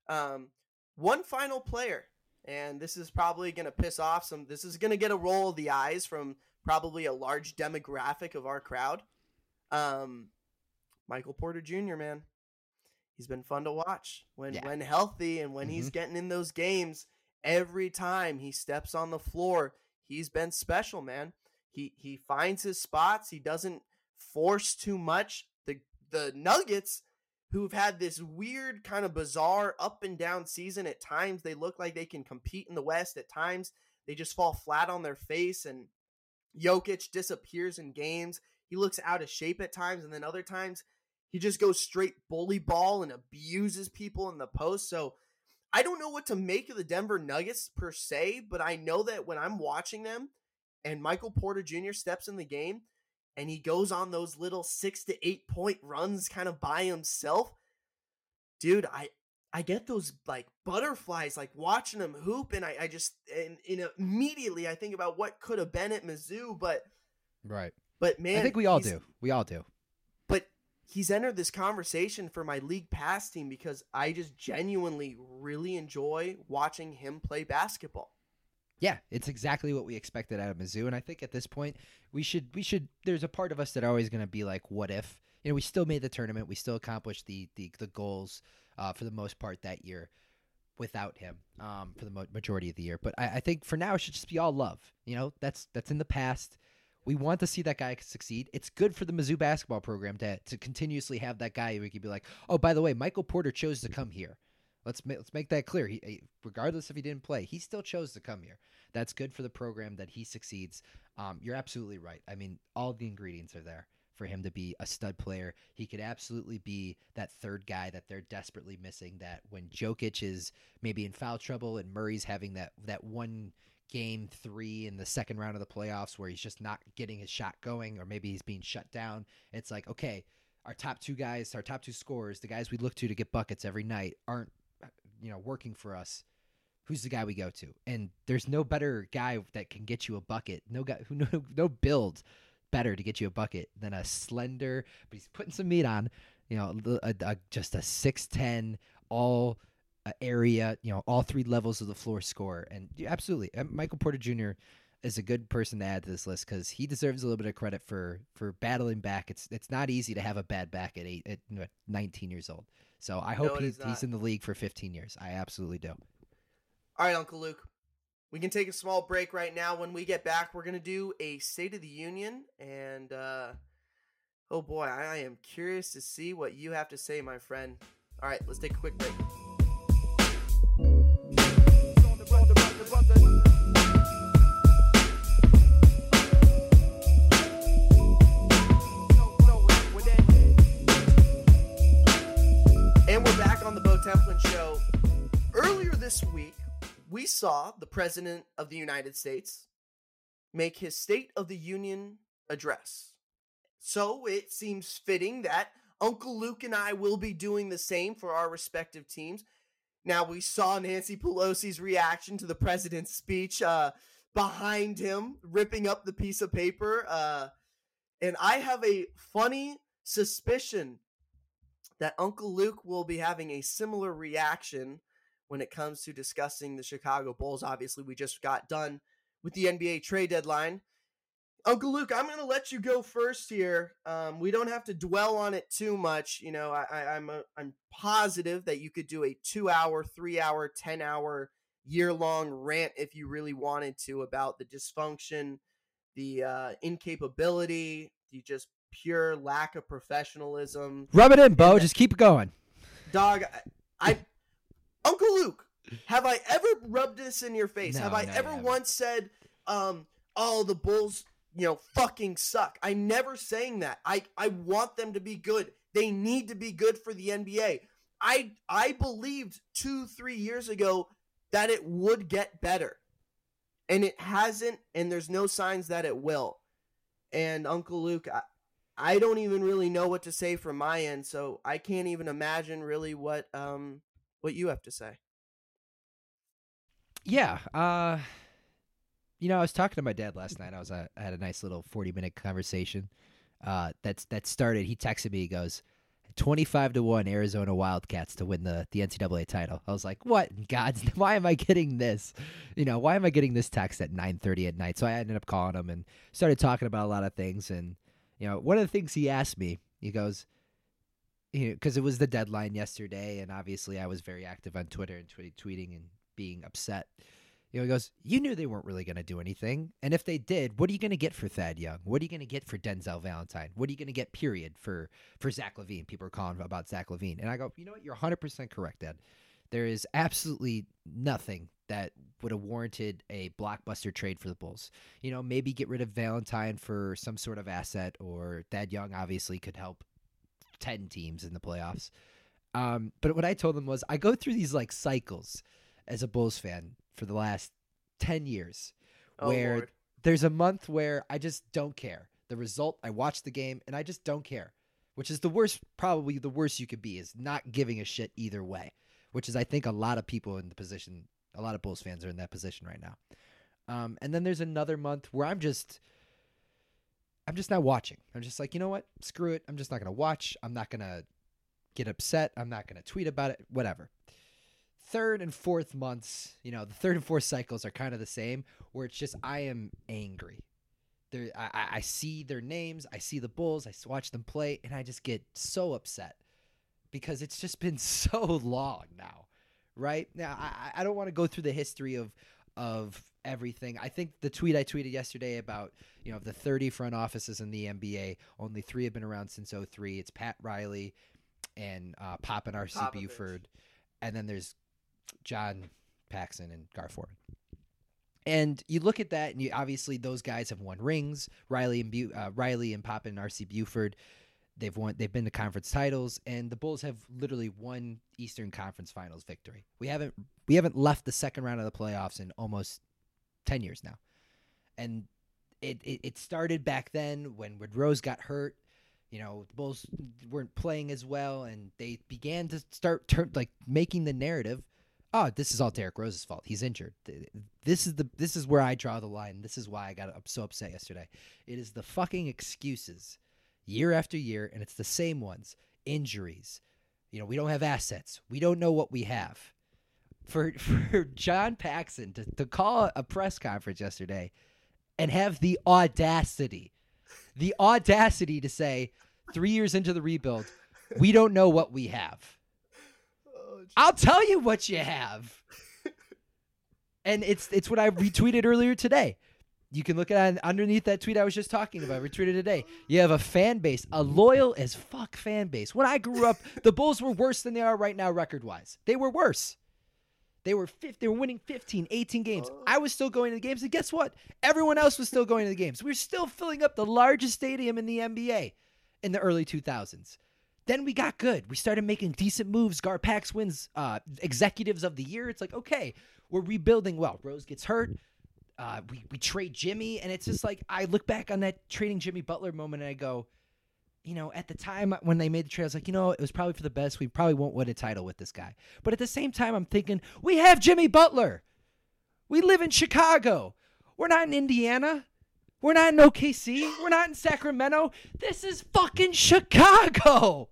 Um, one final player, and this is probably going to piss off some. This is going to get a roll of the eyes from probably a large demographic of our crowd. Um, Michael Porter Jr. Man, he's been fun to watch when Yeah. when healthy and when he's Mhm. getting in those games. Every time he steps on the floor, he's been special, man. He he finds his spots. He doesn't force too much. The the Nuggets, who've had this weird kind of bizarre up and down season at times, they look like they can compete in the West. At times, they just fall flat on their face, and Jokic disappears in games. He looks out of shape at times, and then other times he just goes straight bully ball and abuses people in the post. So I don't know what to make of the Denver Nuggets per se, but I know that when I'm watching them and Michael Porter Jr. steps in the game and he goes on those little six to eight point runs kind of by himself, dude, I I get those like butterflies, like watching him hoop, and I, I just and, and immediately I think about what could have been at Mizzou, but right. But man, I think we all do. We all do. He's entered this conversation for my league pass team because I just genuinely really enjoy watching him play basketball. Yeah, it's exactly what we expected out of Mizzou, and I think at this point we should we should. There's a part of us that are always going to be like, "What if?" You know, we still made the tournament, we still accomplished the the, the goals uh, for the most part that year without him um, for the majority of the year. But I, I think for now it should just be all love. You know, that's that's in the past. We want to see that guy succeed. It's good for the Mizzou basketball program to to continuously have that guy. We could be like, oh, by the way, Michael Porter chose to come here. Let's ma- let's make that clear. He, regardless if he didn't play, he still chose to come here. That's good for the program that he succeeds. Um, you're absolutely right. I mean, all the ingredients are there for him to be a stud player. He could absolutely be that third guy that they're desperately missing. That when Jokic is maybe in foul trouble and Murray's having that that one game three in the second round of the playoffs where he's just not getting his shot going, or maybe he's being shut down. It's like okay, our top two guys, our top two scorers, the guys we look to to get buckets every night, aren't you know working for us. Who's the guy we go to? And there's no better guy that can get you a bucket. No guy who no no build better to get you a bucket than a slender, but he's putting some meat on. You know, a, a, just a six ten all area. You know, all three levels of the floor score, and yeah, absolutely, Michael Porter Jr. is a good person to add to this list because he deserves a little bit of credit for for battling back. It's it's not easy to have a bad back at eight at 19 years old. So I hope no, he's, he's in the league for 15 years. I absolutely do. All right, Uncle Luke. We can take a small break right now. When we get back, we're going to do a State of the Union. And, uh, oh boy, I am curious to see what you have to say, my friend. All right, let's take a quick break. We saw the President of the United States make his State of the Union address. So it seems fitting that Uncle Luke and I will be doing the same for our respective teams. Now, we saw Nancy Pelosi's reaction to the president's speech uh, behind him, ripping up the piece of paper. Uh, and I have a funny suspicion that Uncle Luke will be having a similar reaction when it comes to discussing the Chicago Bulls. Obviously, we just got done with the NBA trade deadline. Uncle Luke, I'm going to let you go first here. Um, we don't have to dwell on it too much. You know, I, I, I'm a, I'm positive that you could do a two hour, three hour, ten hour, year long rant if you really wanted to about the dysfunction, the uh, incapability, the just pure lack of professionalism. Rub it in, Bo. Just keep going. Dog, I, I have I ever rubbed this in your face? No, have I no, ever once said, um, oh, the Bulls, you know, fucking suck? I never saying that. I, I want them to be good. They need to be good for the NBA. I I believed two, three years ago that it would get better. And it hasn't, and there's no signs that it will. And Uncle Luke, I, I don't even really know what to say from my end, so I can't even imagine really what um what you have to say. Yeah. Uh, you know, I was talking to my dad last night. I was uh, I had a nice little forty minute conversation. Uh, that's that started. He texted me. He goes, 25 to 1 Arizona Wildcats to win the, the NCAA title. I was like, what in God's why am I getting this? You know, why am I getting this text at 9:30 at night? So I ended up calling him and started talking about a lot of things and you know, one of the things he asked me, he goes, you know, because it was the deadline yesterday, and obviously I was very active on Twitter and tweet, tweeting and being upset. You know, he goes, "You knew they weren't really going to do anything, and if they did, what are you going to get for Thad Young? What are you going to get for Denzel Valentine? What are you going to get? Period for for Zach LaVine? People are calling about Zach LaVine. and I go, you know what? You're 100 percent correct, Dad. There is absolutely nothing that would have warranted a blockbuster trade for the Bulls. You know, maybe get rid of Valentine for some sort of asset, or Thad Young obviously could help 10 teams in the playoffs. Um, but what I told them was I go through these like cycles as a Bulls fan for the last 10 years oh, where Lord. there's a month where I just don't care. The result, I watch the game and I just don't care, which is the worst, probably the worst you could be, is not giving a shit either way. which is I think a lot of people in the position, a lot of Bulls fans are in that position right now. Um, and then there's another month where I'm just, I'm just not watching. I'm just like, you know what? Screw it. I'm just not gonna watch. I'm not gonna get upset. I'm not gonna tweet about it. Whatever. Third and fourth months, you know, the third and fourth cycles are kind of the same, where it's just I am angry. There, I, I see their names, I see the Bulls, I watch them play, and I just get so upset because it's just been so long now, right? Now I, I don't want to go through the history of of everything. I think the tweet I tweeted yesterday about, you know, the 30 front offices in the NBA, only three have been around since 03. It's Pat Riley and uh, Pop and R.C. Buford. And then there's John Paxson and Gar Forman. And you look at that, and you obviously those guys have won rings. Riley and Bu- uh, Riley and Pop and R.C. Buford, they've won. They've been to conference titles, and the Bulls have literally won Eastern Conference Finals victory. We haven't we haven't left the second round of the playoffs in almost ten years now, and it it, it started back then when when Rose got hurt. You know, the Bulls weren't playing as well, and they began to start turn like making the narrative. Oh, this is all Derrick Rose's fault. He's injured. This is the this is where I draw the line. This is why I got so upset yesterday. It is the fucking excuses year after year, and it's the same ones. Injuries. You know, we don't have assets. We don't know what we have. For for John Paxson to, to call a press conference yesterday and have the audacity, the audacity to say, three years into the rebuild, we don't know what we have. Oh, I'll tell you what you have. and it's it's what I retweeted earlier today. You can look at it underneath that tweet I was just talking about. Retweeted today. You have a fan base, a loyal as fuck fan base. When I grew up, the Bulls were worse than they are right now, record wise. They were worse. They were fif- they were winning 15, 18 games. Oh. I was still going to the games, and guess what? Everyone else was still going to the games. We were still filling up the largest stadium in the NBA in the early 2000s. Then we got good. We started making decent moves. Garpax wins uh, executives of the year. It's like, okay, we're rebuilding well. Rose gets hurt. Uh, we, we trade Jimmy. And it's just like, I look back on that trading Jimmy Butler moment and I go, you know, at the time when they made the trade, I was like, you know, it was probably for the best. We probably won't win a title with this guy. But at the same time, I'm thinking, we have Jimmy Butler. We live in Chicago. We're not in Indiana. We're not in OKC. We're not in Sacramento. This is fucking Chicago.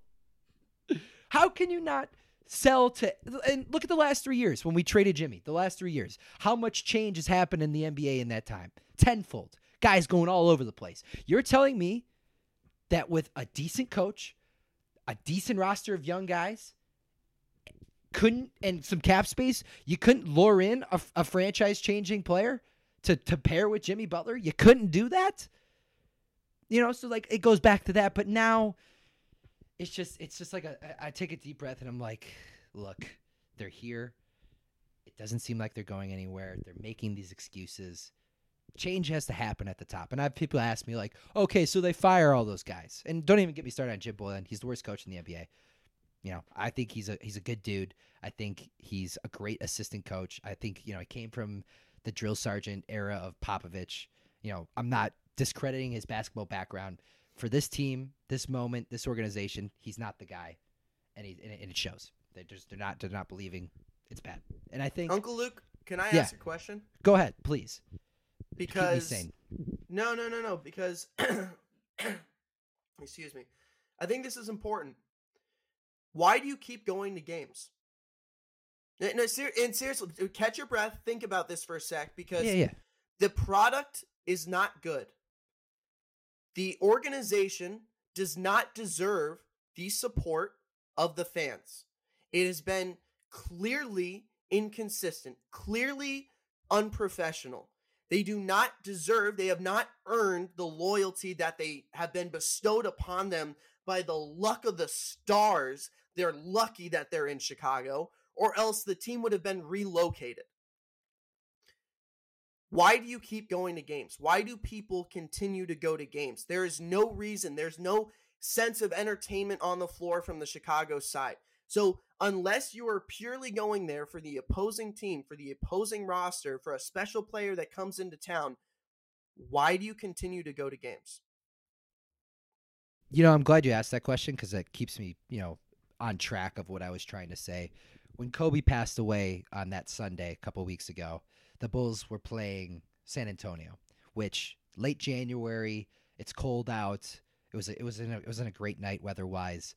How can you not sell to and look at the last three years when we traded Jimmy, the last three years. How much change has happened in the NBA in that time? Tenfold. Guys going all over the place. You're telling me that with a decent coach, a decent roster of young guys, couldn't and some cap space, you couldn't lure in a, a franchise changing player to to pair with Jimmy Butler? You couldn't do that? You know, so like it goes back to that, but now it's just it's just like a, I take a deep breath and I'm like, look, they're here. It doesn't seem like they're going anywhere. They're making these excuses. Change has to happen at the top. And I have people ask me like, okay, so they fire all those guys. And don't even get me started on Jim Boylen. He's the worst coach in the NBA. You know, I think he's a he's a good dude. I think he's a great assistant coach. I think, you know, I came from the drill sergeant era of Popovich. You know, I'm not discrediting his basketball background. For this team, this moment, this organization, he's not the guy. And he and it, and it shows. They're just they're not they're not believing it's bad. And I think Uncle Luke, can I Yeah. ask a question? go ahead, please. Because no, no, no, no. Because excuse me, I think this is important. Why do you keep going to games? No, no ser- and seriously, catch your breath. Think about this for a sec, because Yeah, yeah. the product is not good. The organization does not deserve the support of the fans. It has been clearly inconsistent, clearly unprofessional. They do not deserve, they have not earned the loyalty that they have been bestowed upon them by the luck of the stars. They're lucky that they're in Chicago, or else the team would have been relocated. Why do you keep going to games? Why do people continue to go to games? There is no reason, there's no sense of entertainment on the floor from the Chicago side. So, unless you are purely going there for the opposing team, for the opposing roster, for a special player that comes into town, why do you continue to go to games? You know, I'm glad you asked that question because it keeps me, you know, on track of what I was trying to say. when Kobe passed away on that Sunday a couple weeks ago, the Bulls were playing San Antonio, which late January, it's cold out. It was a, it was in a, it was in a great night weather wise.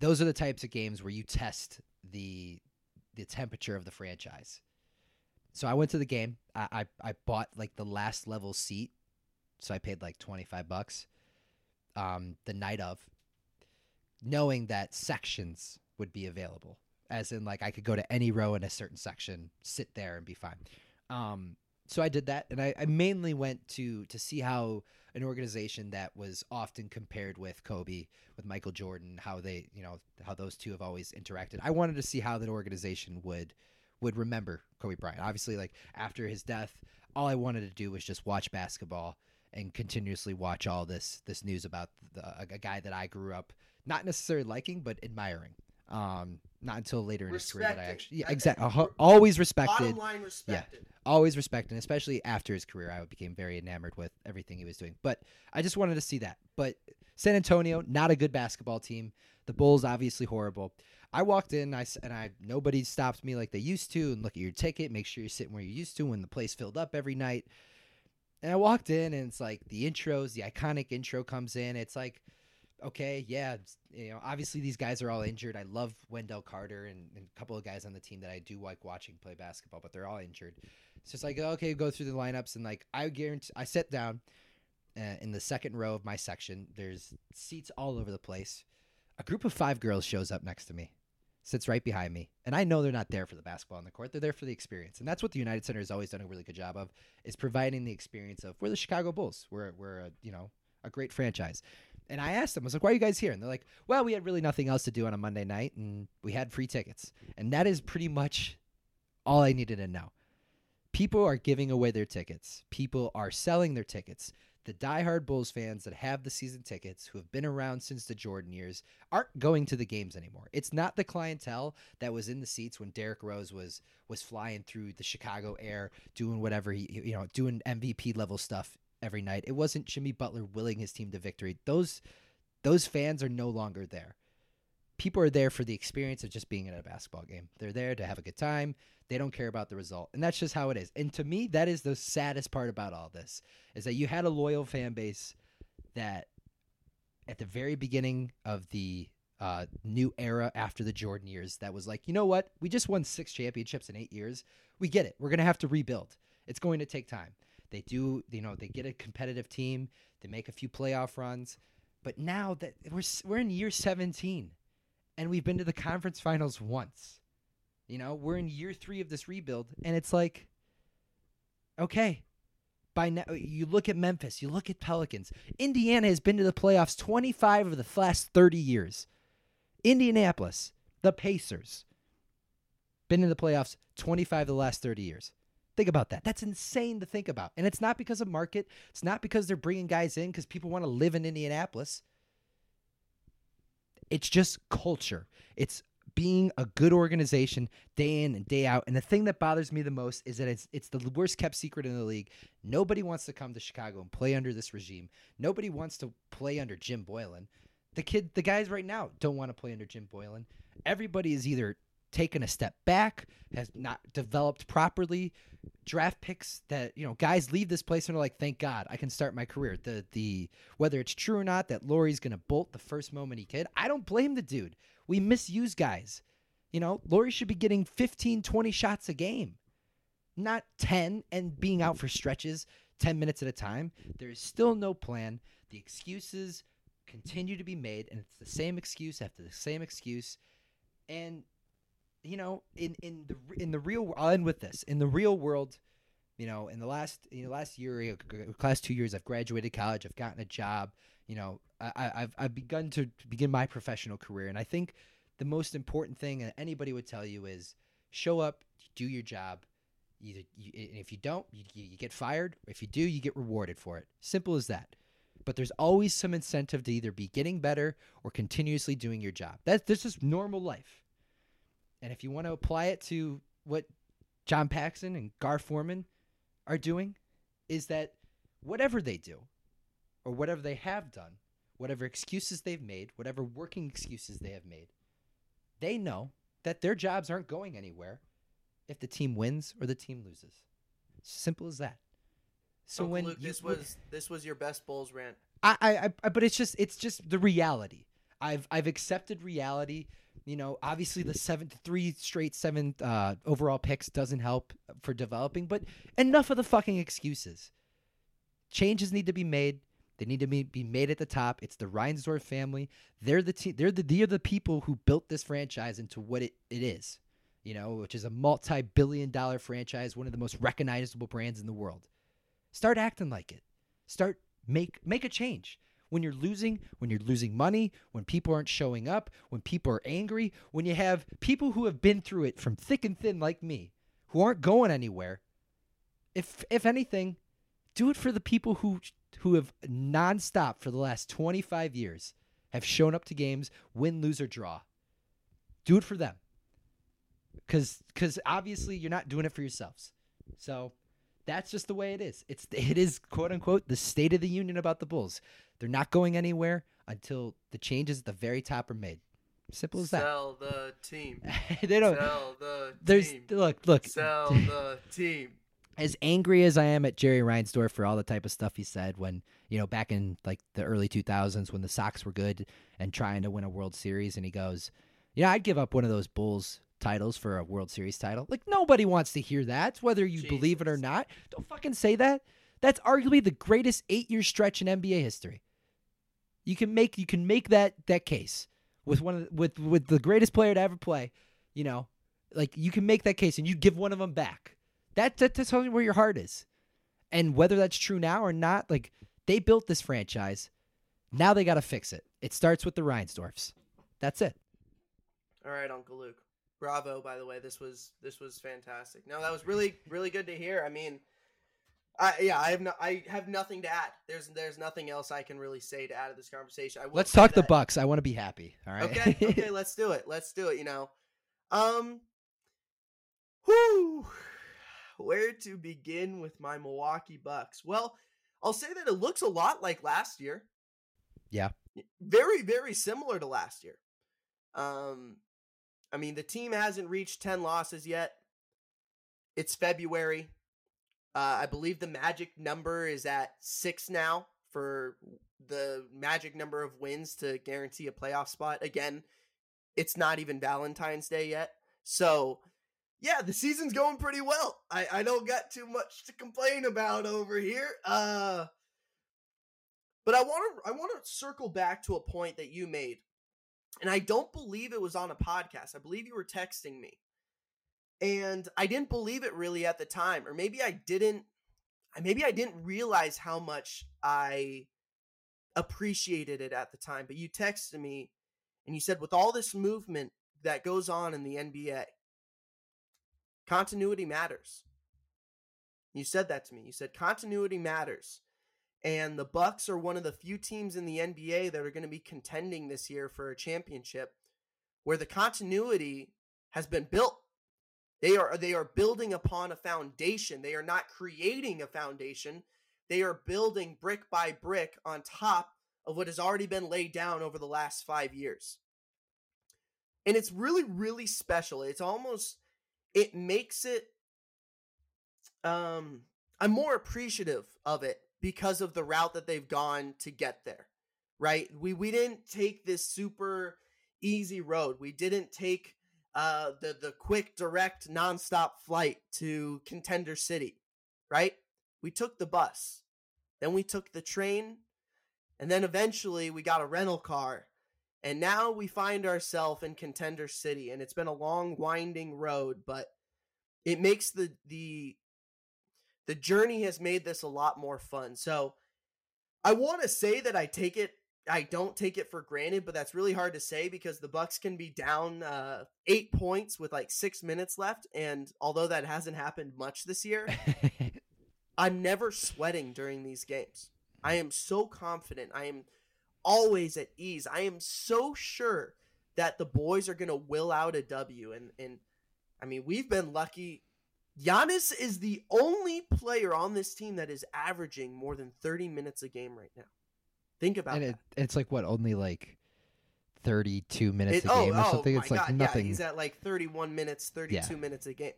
Those are the types of games where you test the the temperature of the franchise. So I went to the game. I, I, I bought like the last level seat, so I paid like twenty five bucks. Um, the night of, knowing that sections would be available, as in like I could go to any row in a certain section, sit there, and be fine. Um, so I did that, and I, I mainly went to to see how an organization that was often compared with Kobe, with Michael Jordan, how they, you know, how those two have always interacted. I wanted to see how that organization would would remember Kobe Bryant. Obviously, like after his death, all I wanted to do was just watch basketball and continuously watch all this this news about the, a, a guy that I grew up not necessarily liking but admiring. Um, not until later in his career that I actually, yeah, exactly, I- always respected Bottom line, respected. always respected, and especially after his career, I became very enamored with everything he was doing. But I just wanted to see that. But San Antonio, not a good basketball team. The Bulls, obviously horrible. I walked in, I and I nobody stopped me like they used to, and look at your ticket, make sure you're sitting where you used to when the place filled up every night. And I walked in, and it's like the intros, the iconic intro comes in. It's like, okay, yeah, you know, obviously these guys are all injured. I love Wendell Carter and, and a couple of guys on the team that I do like watching play basketball, but they're all injured. So it's like, okay, go through the lineups, and like I guarantee, I sit down uh, in the second row of my section. There's seats all over the place. A group of five girls shows up next to me, sits right behind me, and I know they're not there for the basketball on the court. They're there for the experience, and that's what the United Center has always done a really good job of, is providing the experience of we're the Chicago Bulls. We're we're a you know a great franchise. And I asked them, I was like, why are you guys here? And they're like, well, we had really nothing else to do on a Monday night, and we had free tickets. And that is pretty much all I needed to know. People are giving away their tickets. People are selling their tickets. The diehard Bulls fans that have the season tickets, who have been around since the Jordan years, aren't going to the games anymore. It's not the clientele that was in the seats when Derrick Rose was was flying through the Chicago air, doing whatever he, you know, doing MVP level stuff every night. It wasn't Jimmy Butler willing his team to victory. Those those fans are no longer there. People are there for the experience of just being at a basketball game. They're there to have a good time. They don't care about the result. And that's just how it is. And to me, that is the saddest part about all this is that you had a loyal fan base that at the very beginning of the uh, new era after the Jordan years that was like, you know what? We just won six championships in eight years. We get it. We're going to have to rebuild. It's going to take time. They do, you know, they get a competitive team. They make a few playoff runs. But now that we're we're in year 17 and we've been to the conference finals once. You know, we're in year 3 of this rebuild and it's like okay. By now you look at Memphis, you look at Pelicans. Indiana has been to the playoffs 25 of the last 30 years. Indianapolis, the Pacers, been in the playoffs 25 of the last 30 years. Think about that. That's insane to think about. And it's not because of market. It's not because they're bringing guys in because people want to live in Indianapolis. It's just culture. It's being a good organization day in and day out. And the thing that bothers me the most is that it's it's the worst kept secret in the league. Nobody wants to come to Chicago and play under this regime. Nobody wants to play under Jim Boylen. The kid, the guys right now don't want to play under Jim Boylen. Everybody is either taken a step back, has not developed properly. Draft picks that you know, guys leave this place and are like, "Thank God, I can start my career." The the whether it's true or not that Lauri's gonna bolt the first moment he could, I don't blame the dude. We misuse guys. You know, Lauri should be getting 15, 20 shots a game, not 10 and being out for stretches 10 minutes at a time. There is still no plan. The excuses continue to be made, and it's the same excuse after the same excuse. And you know, in in the in the real, I'll end with this. In the real world, you know, in the last in the last year, last two years, I've graduated college. I've gotten a job. You know, I, I've I've begun to begin my professional career, and I think the most important thing that anybody would tell you is show up, do your job. Either you, if you don't, you, you get fired. If you do, you get rewarded for it. Simple as that. But there's always some incentive to either be getting better or continuously doing your job. That this is normal life. And if you want to apply it to what John Paxson and Gar Forman are doing, is that whatever they do, or whatever they have done, whatever excuses they've made, whatever working excuses they have made, they know that their jobs aren't going anywhere if the team wins or the team loses. Simple as that. So Uncle when Luke, you, this was this was your best Bulls rant. I, I, I, but it's just it's just the reality. I've I've accepted reality. You know, obviously the seven three straight seven uh, overall picks doesn't help for developing, but enough of the fucking excuses. Changes need to be made. They need to be, be made at the top. It's the Reinsdorf family. They're the team. They're the they're the people who built this franchise into what it, it is. You know, which is a multi-billion-dollar franchise, one of the most recognizable brands in the world. Start acting like it. Start make make a change. When you're losing, when you're losing money, when people aren't showing up, when people are angry, when you have people who have been through it from thick and thin like me, who aren't going anywhere. If if anything, do it for the people who who have nonstop for the last 25 years have shown up to games, win, lose, or draw. Do it for them. Cause cause obviously you're not doing it for yourselves. So that's just the way it is. It's it is quote unquote the state of the union about the Bulls. They're not going anywhere until the changes at the very top are made. Simple as that. Sell the team. they don't. Sell the there's, team. Look, look. Sell the team as angry as I am at Jerry Reinsdorf for all the type of stuff he said when, you know, back in like the early 2000s when the Sox were good and trying to win a World Series, and he goes, Yeah, I'd give up one of those Bulls titles for a World Series title. Like, nobody wants to hear that, whether you Jesus. believe it or not. Don't fucking say that. That's arguably the greatest eight year stretch in NBA history. You can make you can make that that case with one of the, with with the greatest player to ever play. You know, like you can make that case, and you give one of them back. That, that telling you where your heart is. And whether that's true now or not, like they built this franchise. Now they got to fix it. It starts with the Reinsdorfs. That's it. All right, Uncle Luke. Bravo, by the way. This was this was fantastic. No, that was really really good to hear. I mean, I yeah, I have no, I have nothing to add. There's there's nothing else I can really say to add to this conversation. let's talk that. the Bucks. I want to be happy. All right. Okay. Okay. let's do it. Let's do it. You know, um, whoo where to begin with my Milwaukee Bucks? Well, I'll say that it looks a lot like last year. Yeah. Very, very similar to last year. Um, I mean, the team hasn't reached 10 losses yet. It's February. Uh, I believe the magic number is at six now for the magic number of wins to guarantee a playoff spot. Again, it's not even Valentine's Day yet. So yeah, the season's going pretty well. I, I don't got too much to complain about over here. Uh, but I want to I want to circle back to a point that you made, and I don't believe it was on a podcast. I believe you were texting me, and I didn't believe it really at the time, or maybe I didn't. Maybe I didn't realize how much I appreciated it at the time. But you texted me, and you said, with all this movement that goes on in the NBA Continuity matters. You said that to me. You said continuity matters. And the Bucks are one of the few teams in the NBA that are going to be contending this year for a championship where the continuity has been built. They are they are building upon a foundation. They are not creating a foundation. They are building brick by brick on top of what has already been laid down over the last 5 years. And it's really really special. It's almost it makes it um I'm more appreciative of it because of the route that they've gone to get there. Right? We we didn't take this super easy road. We didn't take uh the the quick direct nonstop flight to Contender City, right? We took the bus. Then we took the train and then eventually we got a rental car and now we find ourselves in Contender City, and it's been a long, winding road, but it makes the the the journey has made this a lot more fun. So I want to say that I take it I don't take it for granted, but that's really hard to say because the Bucks can be down uh, eight points with like six minutes left, and although that hasn't happened much this year, I'm never sweating during these games. I am so confident. I am always at ease. I am so sure that the boys are going to will out a W. And, and I mean, we've been lucky. Giannis is the only player on this team that is averaging more than 30 minutes a game right now. Think about and it. It's like what, only like 32 minutes It- a game or something. my it's like God, nothing. Yeah, he's at like 31 minutes, 32 Yeah. minutes a game.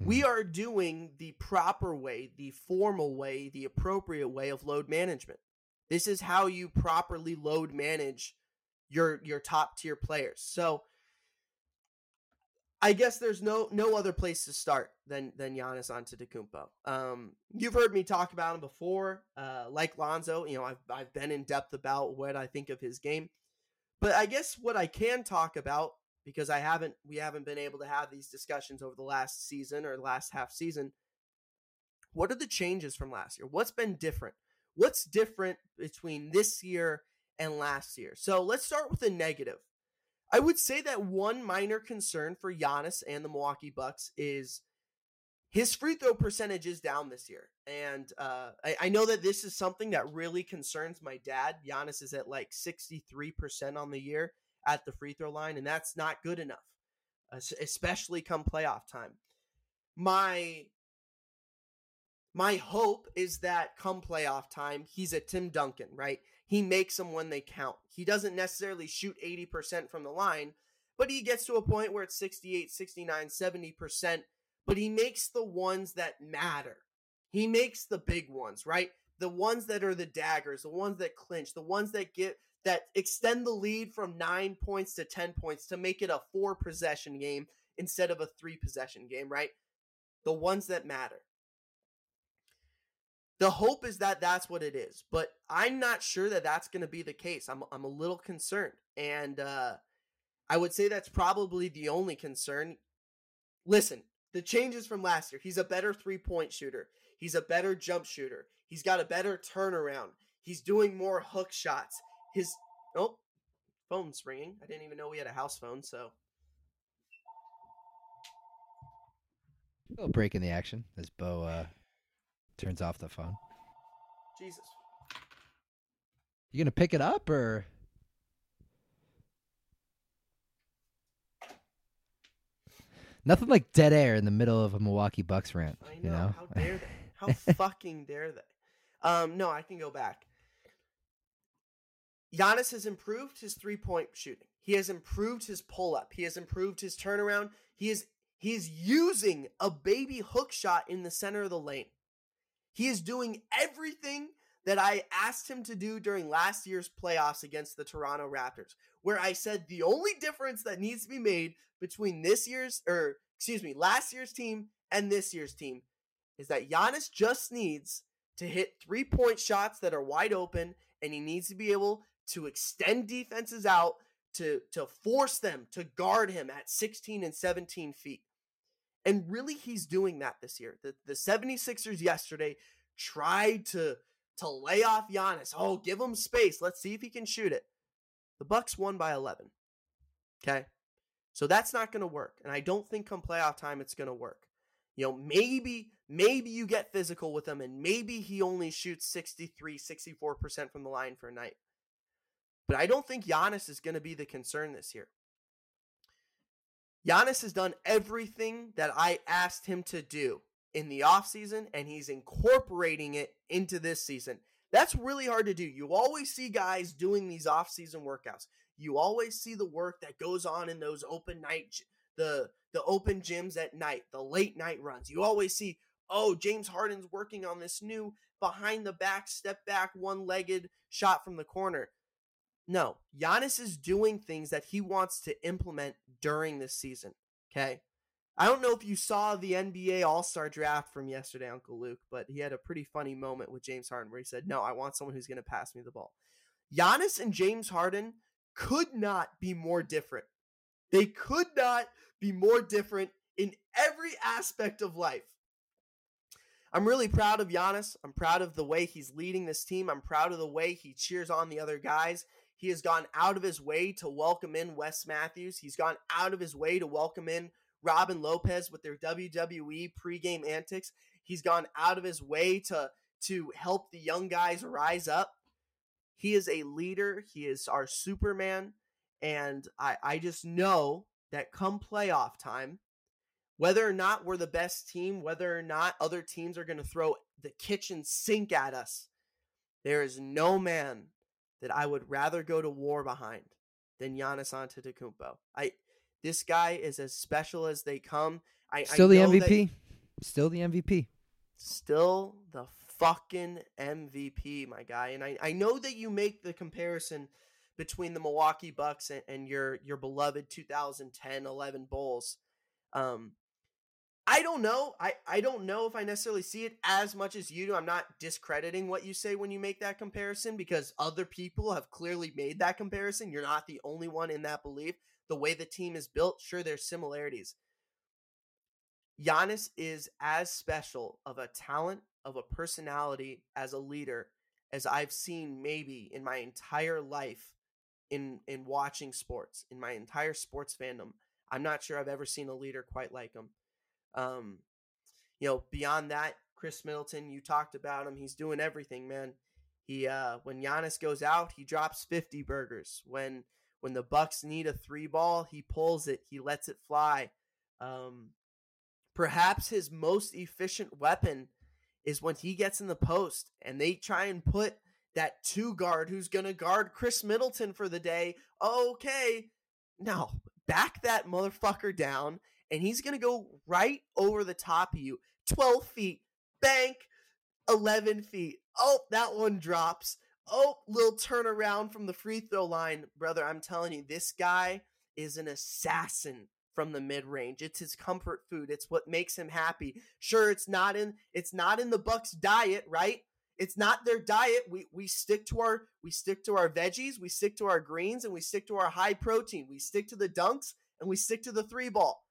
Mhm. We are doing the proper way, the formal way, the appropriate way of load management. This is how you properly load manage your your top tier players. So I guess there's no no other place to start than than Giannis Antetokounmpo. Um, you've heard me talk about him before, uh, like Lonzo. You know, I've I've been in depth about what I think of his game, but I guess what I can talk about because I haven't we haven't been able to have these discussions over the last season or last half season. What are the changes from last year? What's been different? What's different between this year and last year? So let's start with the negative. I would say that one minor concern for Giannis and the Milwaukee Bucks is his free throw percentage is down this year. And uh, I, I know that this is something that really concerns my dad. Giannis is at like 63% on the year at the free throw line, and that's not good enough, especially come playoff time. My my hope is that come playoff time, he's a Tim Duncan, right? He makes them when they count. He doesn't necessarily shoot 80% from the line, but he gets to a point where it's 68, 69, 70%, but he makes the ones that matter. He makes the big ones, right? The ones that are the daggers, the ones that clinch, the ones that get that extend the lead from 9 points to 10 points to make it a four possession game instead of a three possession game, right? The ones that matter. The hope is that that's what it is, but I'm not sure that that's going to be the case. I'm I'm a little concerned, and uh, I would say that's probably the only concern. Listen, the changes from last year. He's a better three point shooter. He's a better jump shooter. He's got a better turnaround. He's doing more hook shots. His oh, phone's ringing. I didn't even know we had a house phone. So A little break in the action as Bo uh, turns off the phone. Jesus, You gonna pick it up or? Nothing like dead air in the middle of a Milwaukee Bucks rant. I know. You know? How dare they? How fucking dare they? Um, no, I can go back. Giannis has improved his three point shooting. He has improved his pull up. He has improved his turnaround. He is he is using a baby hook shot in the center of the lane. He is doing everything that I asked him to do during last year's playoffs against the Toronto Raptors, where I said the only difference that needs to be made between this year's or excuse me, last year's team and this year's team is that Giannis just needs to hit three point shots that are wide open, and he needs to be able to extend defenses out to to force them to guard him at 16 and 17 feet. And really he's doing that this year. The the 76ers yesterday tried to to lay off Giannis. Oh, give him space. Let's see if he can shoot it. The Bucks won by 11. Okay? So that's not going to work. And I don't think come playoff time it's going to work. You know, maybe maybe you get physical with him and maybe he only shoots 63, 64% from the line for a night. But I don't think Giannis is going to be the concern this year. Giannis has done everything that I asked him to do in the offseason, and he's incorporating it into this season. That's really hard to do. You always see guys doing these offseason workouts. You always see the work that goes on in those open night the the open gyms at night, the late night runs. You always see, oh, James Harden's working on this new behind the back, step back, one legged shot from the corner. No, Giannis is doing things that he wants to implement during this season. Okay. I don't know if you saw the NBA All Star draft from yesterday, Uncle Luke, but he had a pretty funny moment with James Harden where he said, No, I want someone who's going to pass me the ball. Giannis and James Harden could not be more different. They could not be more different in every aspect of life. I'm really proud of Giannis. I'm proud of the way he's leading this team. I'm proud of the way he cheers on the other guys. He has gone out of his way to welcome in Wes Matthews. He's gone out of his way to welcome in Robin Lopez with their WWE pregame antics. He's gone out of his way to to help the young guys rise up. He is a leader. He is our Superman. And I, I just know that come playoff time, whether or not we're the best team, whether or not other teams are going to throw the kitchen sink at us, there is no man that I would rather go to war behind than Giannis Antetokounmpo. I this guy is as special as they come. I Still I the know that- MVP. Still the MVP. still the fucking MVP, my guy. And I, I know that you make the comparison between the Milwaukee Bucks and, and your your beloved 2010-11 Bulls. Um, I don't know. I, I don't know if I necessarily see it as much as you do. I'm not discrediting what you say when you make that comparison because other people have clearly made that comparison. You're not the only one in that belief. The way the team is built, sure, there's similarities. Giannis is as special of a talent, of a personality, as a leader as I've seen maybe in my entire life in in watching sports, in my entire sports fandom. I'm not sure I've ever seen a leader quite like him. Um, you know, beyond that, Khris Middleton, you talked about him. He's doing everything, man. He uh when Giannis goes out, he drops 50 burgers. When when the Bucks need a three ball, he pulls it, he lets it fly. Um perhaps his most efficient weapon is when he gets in the post and they try and put that two guard who's going to guard Khris Middleton for the day. Okay, now back that motherfucker down and he's going to go right over the top of you. 12 feet, bank, 11 feet. Oh, that one drops. Oh, little turnaround from the free throw line. Brother, I'm telling you, this guy is an assassin from the mid range. It's his comfort food. It's what makes him happy. Sure, it's not in it's not in the Bucks diet, right? It's not their diet. We we stick to our we stick to our veggies, we stick to our greens, and we stick to our high protein. We stick to the dunks and we stick to the three ball.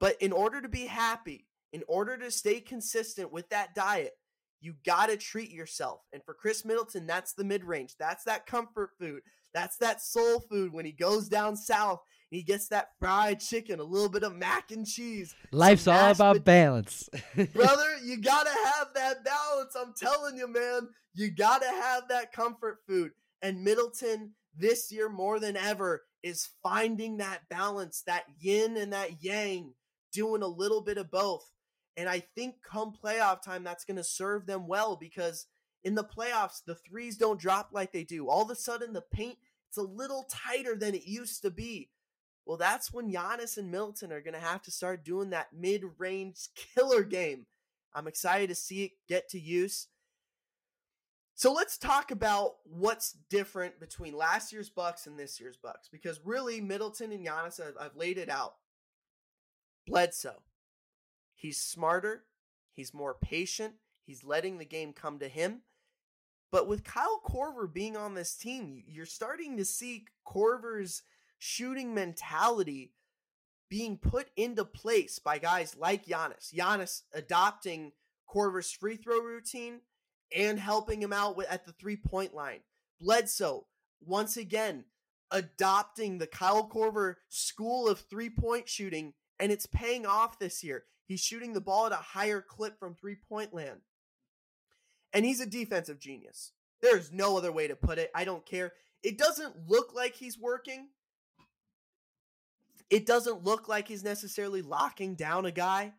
But in order to be happy, in order to stay consistent with that diet, you got to treat yourself. And for Khris Middleton, that's the mid range. That's that comfort food. That's that soul food when he goes down south and he gets that fried chicken, a little bit of mac and cheese. Life's all about pot- balance. Brother, you got to have that balance. I'm telling you, man. You got to have that comfort food. And Middleton, this year more than ever, is finding that balance, that yin and that yang, doing a little bit of both. And I think come playoff time, that's going to serve them well because in the playoffs, the threes don't drop like they do. All of a sudden, the paint it's a little tighter than it used to be. Well, that's when Giannis and Milton are going to have to start doing that mid-range killer game. I'm excited to see it get to use. So let's talk about what's different between last year's Bucks and this year's Bucks because really Middleton and Giannis, I've, I've laid it out. Bledsoe, he's smarter, he's more patient, he's letting the game come to him. But with Kyle Korver being on this team, you're starting to see Korver's shooting mentality being put into place by guys like Giannis. Giannis adopting Korver's free throw routine and helping him out at the three point line. Bledsoe, once again, adopting the Kyle Korver school of three point shooting, and it's paying off this year. He's shooting the ball at a higher clip from three point land. And he's a defensive genius. There's no other way to put it. I don't care. It doesn't look like he's working. It doesn't look like he's necessarily locking down a guy,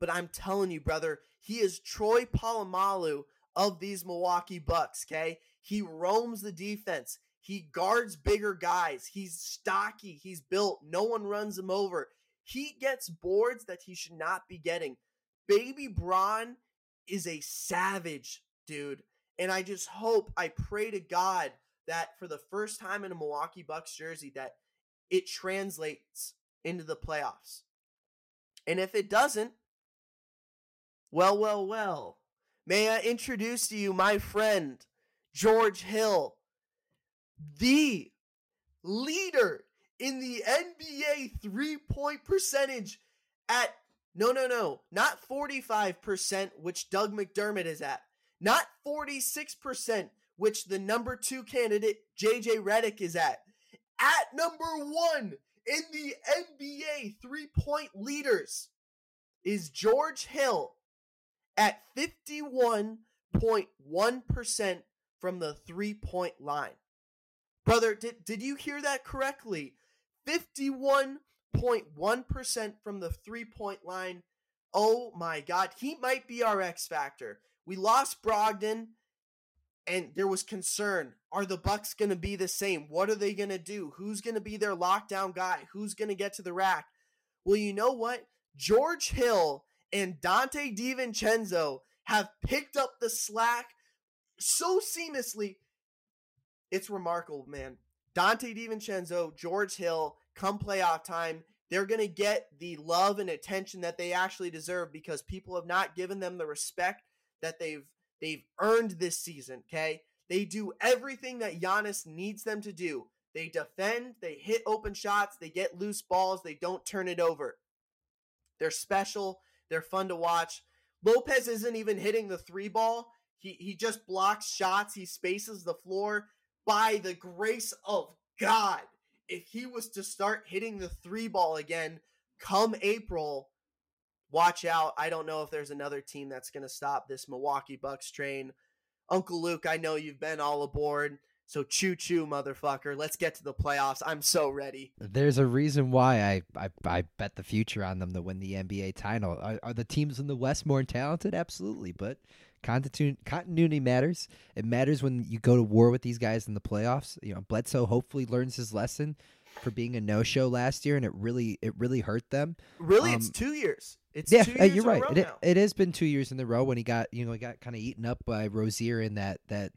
but I'm telling you, brother, he is Troy Polamalu of these Milwaukee Bucks, okay? He roams the defense. He guards bigger guys. He's stocky. He's built. No one runs him over. He gets boards that he should not be getting. Baby Braun is a savage, dude. And I just hope, I pray to God that for the first time in a Milwaukee Bucks jersey that it translates into the playoffs. And if it doesn't, well, well, well. May I introduce to you my friend, George Hill, the leader in the NBA three point percentage at no, no, no, not 45%, which Doug McDermott is at, not 46%, which the number two candidate, JJ Redick, is at. At number one in the NBA three point leaders is George Hill at 51.1% from the three point line. Brother, did, did you hear that correctly? 51.1% from the three point line. Oh my God. He might be our X Factor. We lost Brogdon. and there was concern. Are the Bucks going to be the same? What are they going to do? Who's going to be their lockdown guy? Who's going to get to the rack? Well, you know what? George Hill and Donte DiVincenzo have picked up the slack so seamlessly. It's remarkable, man. Donte DiVincenzo, George Hill, come playoff time, they're going to get the love and attention that they actually deserve because people have not given them the respect that they've they've earned this season, okay? They do everything that Giannis needs them to do. They defend, they hit open shots, they get loose balls, they don't turn it over. They're special, they're fun to watch. Lopez isn't even hitting the three ball. He he just blocks shots, he spaces the floor by the grace of God. If he was to start hitting the three ball again come April, watch out. I don't know if there's another team that's going to stop this Milwaukee Bucks train. Uncle Luke, I know you've been all aboard. So choo choo, motherfucker. Let's get to the playoffs. I'm so ready. There's a reason why I, I, I bet the future on them to win the NBA title. Are, are the teams in the West more talented? Absolutely. But continuity, continuity matters. It matters when you go to war with these guys in the playoffs. You know, Bledsoe hopefully learns his lesson for being a no show last year, and it really it really hurt them. Really, Um, it's two years. It's yeah, two uh, years you're in a right. row It, it has been two years in a row when he got you know he got kind of eaten up by Rozier in that that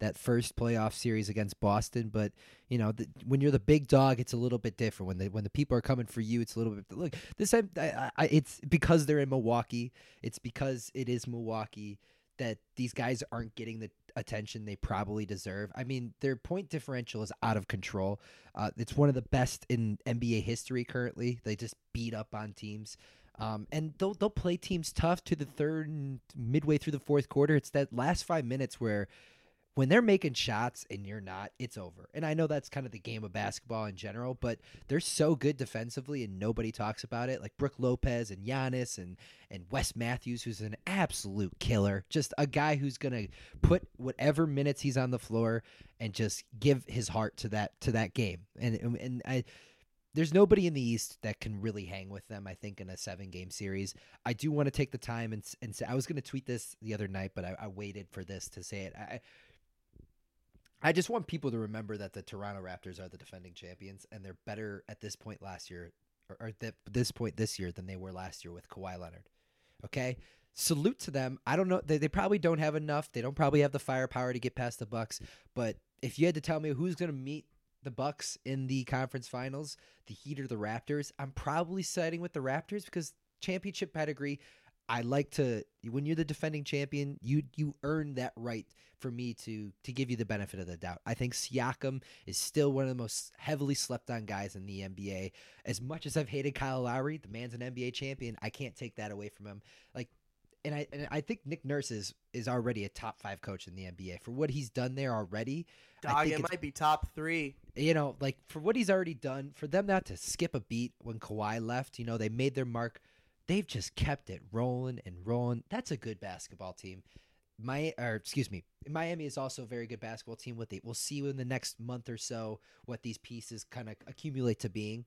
that first playoff series against Boston. But you know the, when you're the big dog, it's a little bit different. When the when the people are coming for you, it's a little bit. Look, this time I, I, it's because they're in Milwaukee. It's because it is Milwaukee that these guys aren't getting the attention they probably deserve. I mean, their point differential is out of control. Uh, it's one of the best in NBA history currently. They just beat up on teams. Um, and they'll they'll play teams tough to the third and midway through the fourth quarter. It's that last five minutes where when they're making shots and you're not, it's over. And I know that's kind of the game of basketball in general, but they're so good defensively and nobody talks about it. Like Brook Lopez and Giannis and and Wes Matthews, who's an absolute killer. Just a guy who's gonna put whatever minutes he's on the floor and just give his heart to that to that game. And and I there's nobody in the East that can really hang with them. I think in a seven game series, I do want to take the time and and say I was going to tweet this the other night, but I, I waited for this to say it. I I just want people to remember that the Toronto Raptors are the defending champions, and they're better at this point last year, or, or at this point this year than they were last year with Kawhi Leonard. Okay, salute to them. I don't know. They, they probably don't have enough. They don't probably have the firepower to get past the Bucks. But if you had to tell me who's going to meet the Bucks in the conference finals, the Heat or the Raptors, I'm probably siding with the Raptors because championship pedigree. I like to when you're the defending champion, you you earn that right for me to to give you the benefit of the doubt. I think Siakam is still one of the most heavily slept on guys in the NBA. As much as I've hated Kyle Lowry, the man's an NBA champion. I can't take that away from him. Like and I and I think Nick Nurse is is already a top 5 coach in the NBA for what he's done there already. I Dog, think it might be top three. you know, like for what he's already done, for them not to skip a beat when Kawhi left, you know, they made their mark. They've just kept it rolling and rolling. That's a good basketball team. My or excuse me, Miami is also a very good basketball team. With it, we'll see in the next month or so what these pieces kind of accumulate to being.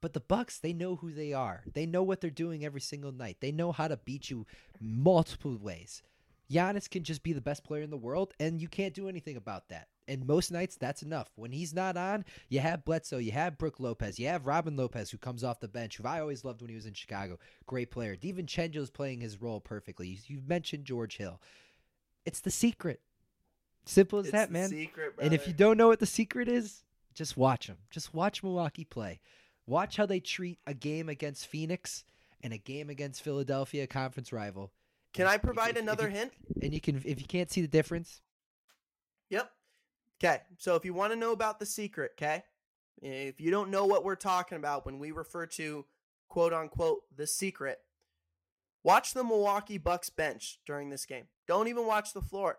But the Bucks, they know who they are. They know what they're doing every single night. They know how to beat you multiple ways. Giannis can just be the best player in the world, and you can't do anything about that. And most nights, that's enough. When he's not on, you have Bledsoe, you have Brook Lopez, you have Robin Lopez, who comes off the bench, who I always loved when he was in Chicago. Great player. DiVincenzo's playing his role perfectly. You, mentioned George Hill. It's the secret. Simple as It's that, the man. Secret, And if you don't know what the secret is, just watch them. Just watch Milwaukee play. Watch how they treat a game against Phoenix and a game against Philadelphia, a conference rival. can if- I provide if- if another you- hint? And you can, if you can't see the difference, Yep. Okay. So if you want to know about the secret, okay, if you don't know what we're talking about when we refer to quote unquote the secret, watch the Milwaukee Bucks bench during this game. Don't even watch the floor.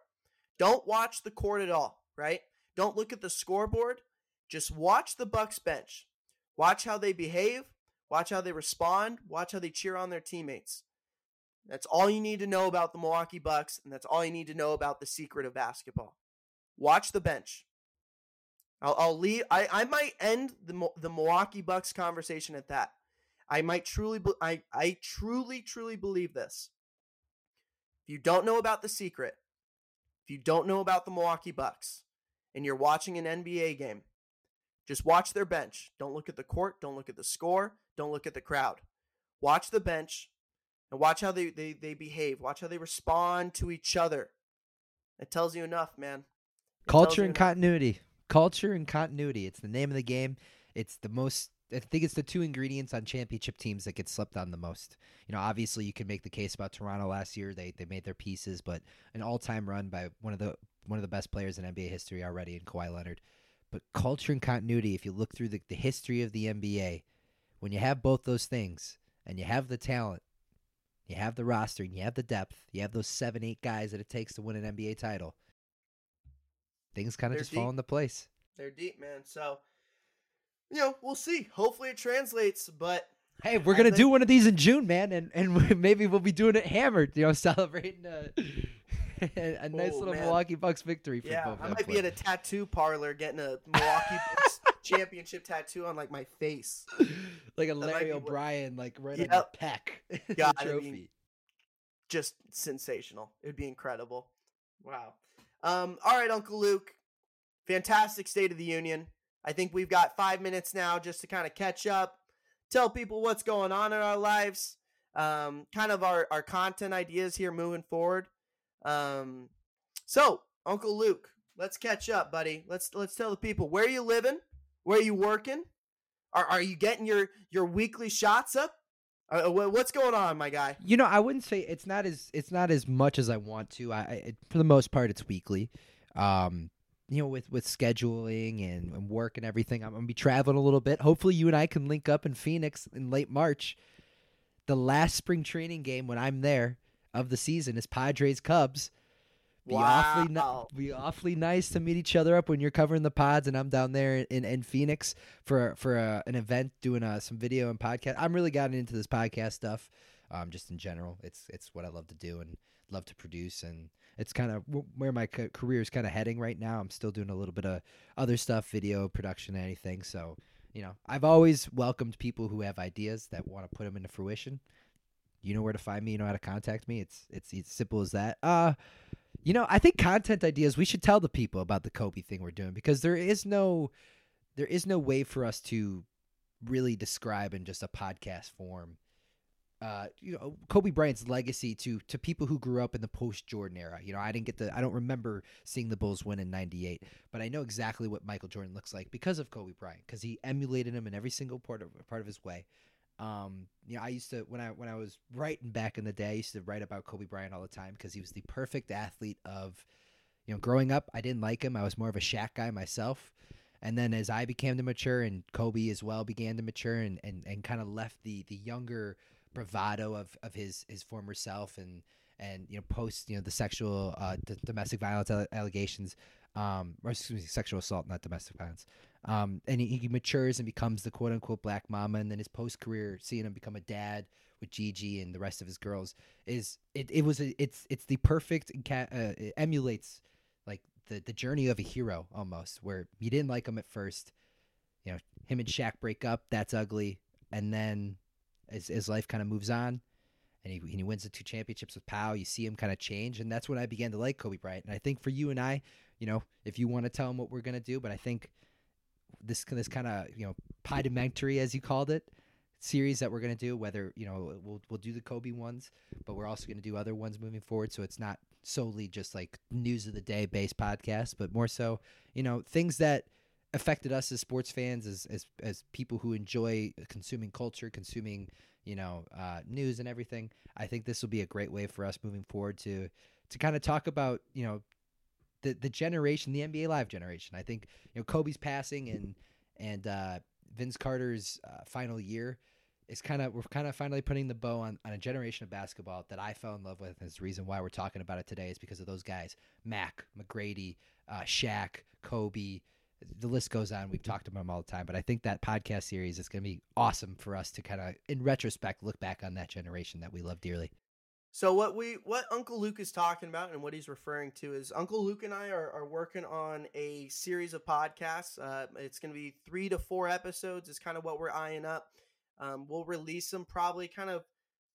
Don't watch the court at all, right? Don't look at the scoreboard. Just watch the Bucks bench. Watch how they behave. Watch how they respond. Watch how they cheer on their teammates. That's all you need to know about the Milwaukee Bucks, and that's all you need to know about the secret of basketball. Watch the bench. I'll, I'll leave. I, I might end the the Milwaukee Bucks conversation at that. I might truly, I I truly, truly believe this. If you don't know about the secret, if you don't know about the Milwaukee Bucks and you're watching an NBA game, just watch their bench. Don't look at the court. Don't look at the score. Don't look at the crowd. Watch the bench and watch how they, they, they behave. Watch how they respond to each other. It tells you enough, man. Culture and continuity. Culture and continuity. It's the name of the game. It's the most. I think it's the two ingredients on championship teams that get slept on the most. You know, obviously you can make the case about Toronto last year. They they made their pieces, but an all time run by one of the one of the best players in NBA history already in Kawhi Leonard. But culture and continuity, if you look through the, the history of the NBA, when you have both those things and you have the talent, you have the roster, and you have the depth, you have those seven, eight guys that it takes to win an NBA title, things kind of just fall into place. They're deep, man. So, you know, we'll see. Hopefully it translates, but Hey, we're I gonna think- do one of these in June, man, and and maybe we'll be doing it hammered, you know, celebrating uh, a, a nice Oh, little man. Milwaukee Bucks victory for yeah, both. I might be at a tattoo parlor getting a Milwaukee Bucks championship tattoo on like my face. like a Larry be what- O'Brien, like right on the peck, the God, I mean, trophy. Just sensational. It would be incredible. Wow. Um, all right, Uncle Luke. Fantastic State of the Union. I think we've got five minutes now just to kind of catch up, tell people what's going on in our lives, um, kind of our, our content ideas here moving forward. Um, so, Uncle Luke, let's catch up, buddy. Let's let's tell the people where you living, where you working. Are are you getting your your weekly shots up? Uh, what's going on, my guy? You know, I wouldn't say it's not as it's not as much as I want to. I, I for the most part, it's weekly. Um, you know, with with scheduling and, and work and everything, I'm gonna be traveling a little bit. Hopefully, you and I can link up in Phoenix in late March. The last spring training game when I'm there of the season is Padres Cubs. Be awfully ni- be awfully nice to meet each other up when you're covering the pods and I'm down there in, in Phoenix for for a, an event doing uh, some video and podcast. I'm really gotten into this podcast stuff, um, just in general. It's it's what I love to do and love to produce, and it's kind of where my ca- career is kind of heading right now. I'm still doing a little bit of other stuff, video production, and anything. So you know, I've always welcomed people who have ideas that want to put them into fruition. You know where to find me. You know how to contact me. It's it's as simple as that. Uh you know, I think content ideas we should tell the people about the Kobe thing we're doing because there is no there is no way for us to really describe in just a podcast form uh you know Kobe Bryant's legacy to to people who grew up in the post Jordan era. You know, I didn't get the I don't remember seeing the Bulls win in 98, but I know exactly what Michael Jordan looks like because of Kobe Bryant cuz he emulated him in every single part of part of his way. Um, you know, I used to when I when I was writing back in the day, I used to write about Kobe Bryant all the time because he was the perfect athlete of, you know, growing up. I didn't like him. I was more of a Shaq guy myself, and then as I became to mature and Kobe as well began to mature and and, and kind of left the the younger bravado of of his his former self and and you know post you know the sexual uh, d- domestic violence allegations, um, or excuse me, sexual assault, not domestic violence. Um, and he, he matures and becomes the quote unquote Black Mamba, and then his post career, seeing him become a dad with Gigi and the rest of his girls, is it, it was a, it's it's the perfect uh, it emulates like the the journey of a hero almost, where you didn't like him at first, you know, him and Shaq break up, that's ugly, and then as as life kind of moves on, and he and he wins the two championships with Pau, you see him kind of change, and that's when I began to like Kobe Bryant, and I think for you and I, you know, if you want to tell him what we're gonna do, but I think this this kind of you know podimentary as you called it series that we're going to do whether you know we'll we'll do the Kobe ones but we're also going to do other ones moving forward. So it's not solely just like news of the day based podcast but more so you know things that affected us as sports fans as as as people who enjoy consuming culture consuming you know uh, news and everything. I think this will be a great way for us moving forward to to kind of talk about you know the the generation, the NBA Live generation. I think you know Kobe's passing and and uh, Vince Carter's uh, final year is kind of we're kind of finally putting the bow on, on a generation of basketball that I fell in love with. And the reason why we're talking about it today is because of those guys: Mac, McGrady, uh, Shaq, Kobe. The list goes on. We've talked about them all the time, but I think that podcast series is going to be awesome for us to kind of, in retrospect, look back on that generation that we love dearly. So what we what Uncle Luke is talking about and what he's referring to is Uncle Luke and I are, are working on a series of podcasts. Uh, it's going to be three to four episodes. Is kind of what we're eyeing up. Um, we'll release them probably kind of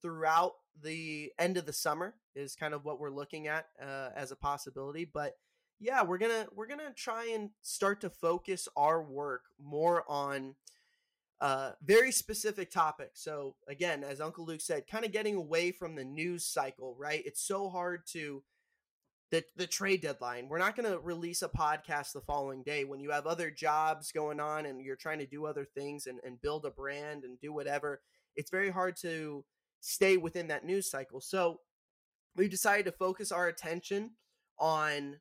throughout the end of the summer is kind of what we're looking at uh, as a possibility. But yeah, we're gonna we're gonna try and start to focus our work more on uh, very specific topic. So again, as Uncle Luke said, kind of getting away from the news cycle, right? It's so hard to the the trade deadline. We're not going to release a podcast the following day when you have other jobs going on and you're trying to do other things and, and build a brand and do whatever. It's very hard to stay within that news cycle. So we decided to focus our attention on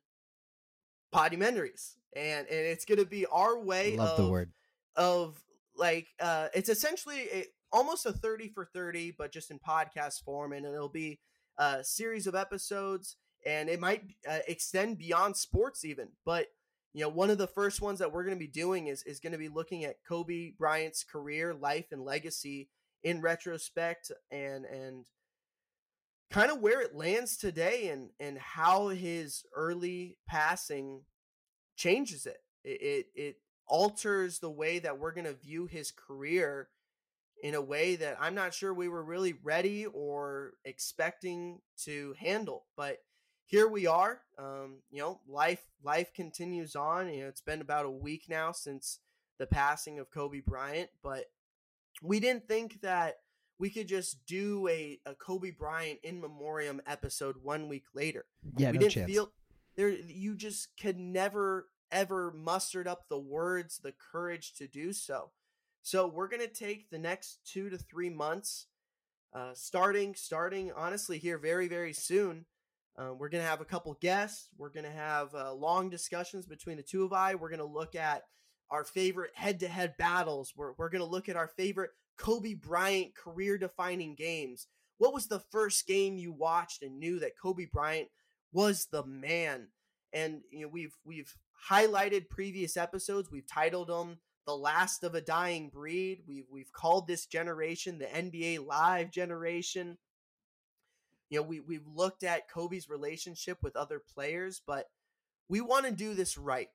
podumentaries. And and it's gonna be our way Love of, the word. of like uh it's essentially a, almost a 30 for 30 but just in podcast form and it'll be a series of episodes and it might uh, extend beyond sports even but you know one of the first ones that we're going to be doing is is going to be looking at Kobe Bryant's career life and legacy in retrospect and and kind of where it lands today and and how his early passing changes it. It it, it alters the way that we're going to view his career in a way that I'm not sure we were really ready or expecting to handle. But here we are. Um, you know, life life continues on. You know, it's been about a week now since the passing of Kobe Bryant, but we didn't think that we could just do a, a Kobe Bryant in memoriam episode one week later. Yeah, we no didn't chance. feel there you just could never ever mustered up the words, the courage to do so. So we're gonna take the next two to three months, uh, starting starting honestly here very very soon. Um, we're gonna have a couple guests. We're gonna have uh, long discussions between the two of I. We're gonna look at our favorite head-to-head battles. We're we're gonna look at our favorite Kobe Bryant career-defining games. What was the first game you watched and knew that Kobe Bryant was the man? And you know we've we've highlighted previous episodes. We've titled them "The Last of a Dying Breed." We've we've called this generation the NBA Live generation. You know, we we've looked at Kobe's relationship with other players, but we want to do this right.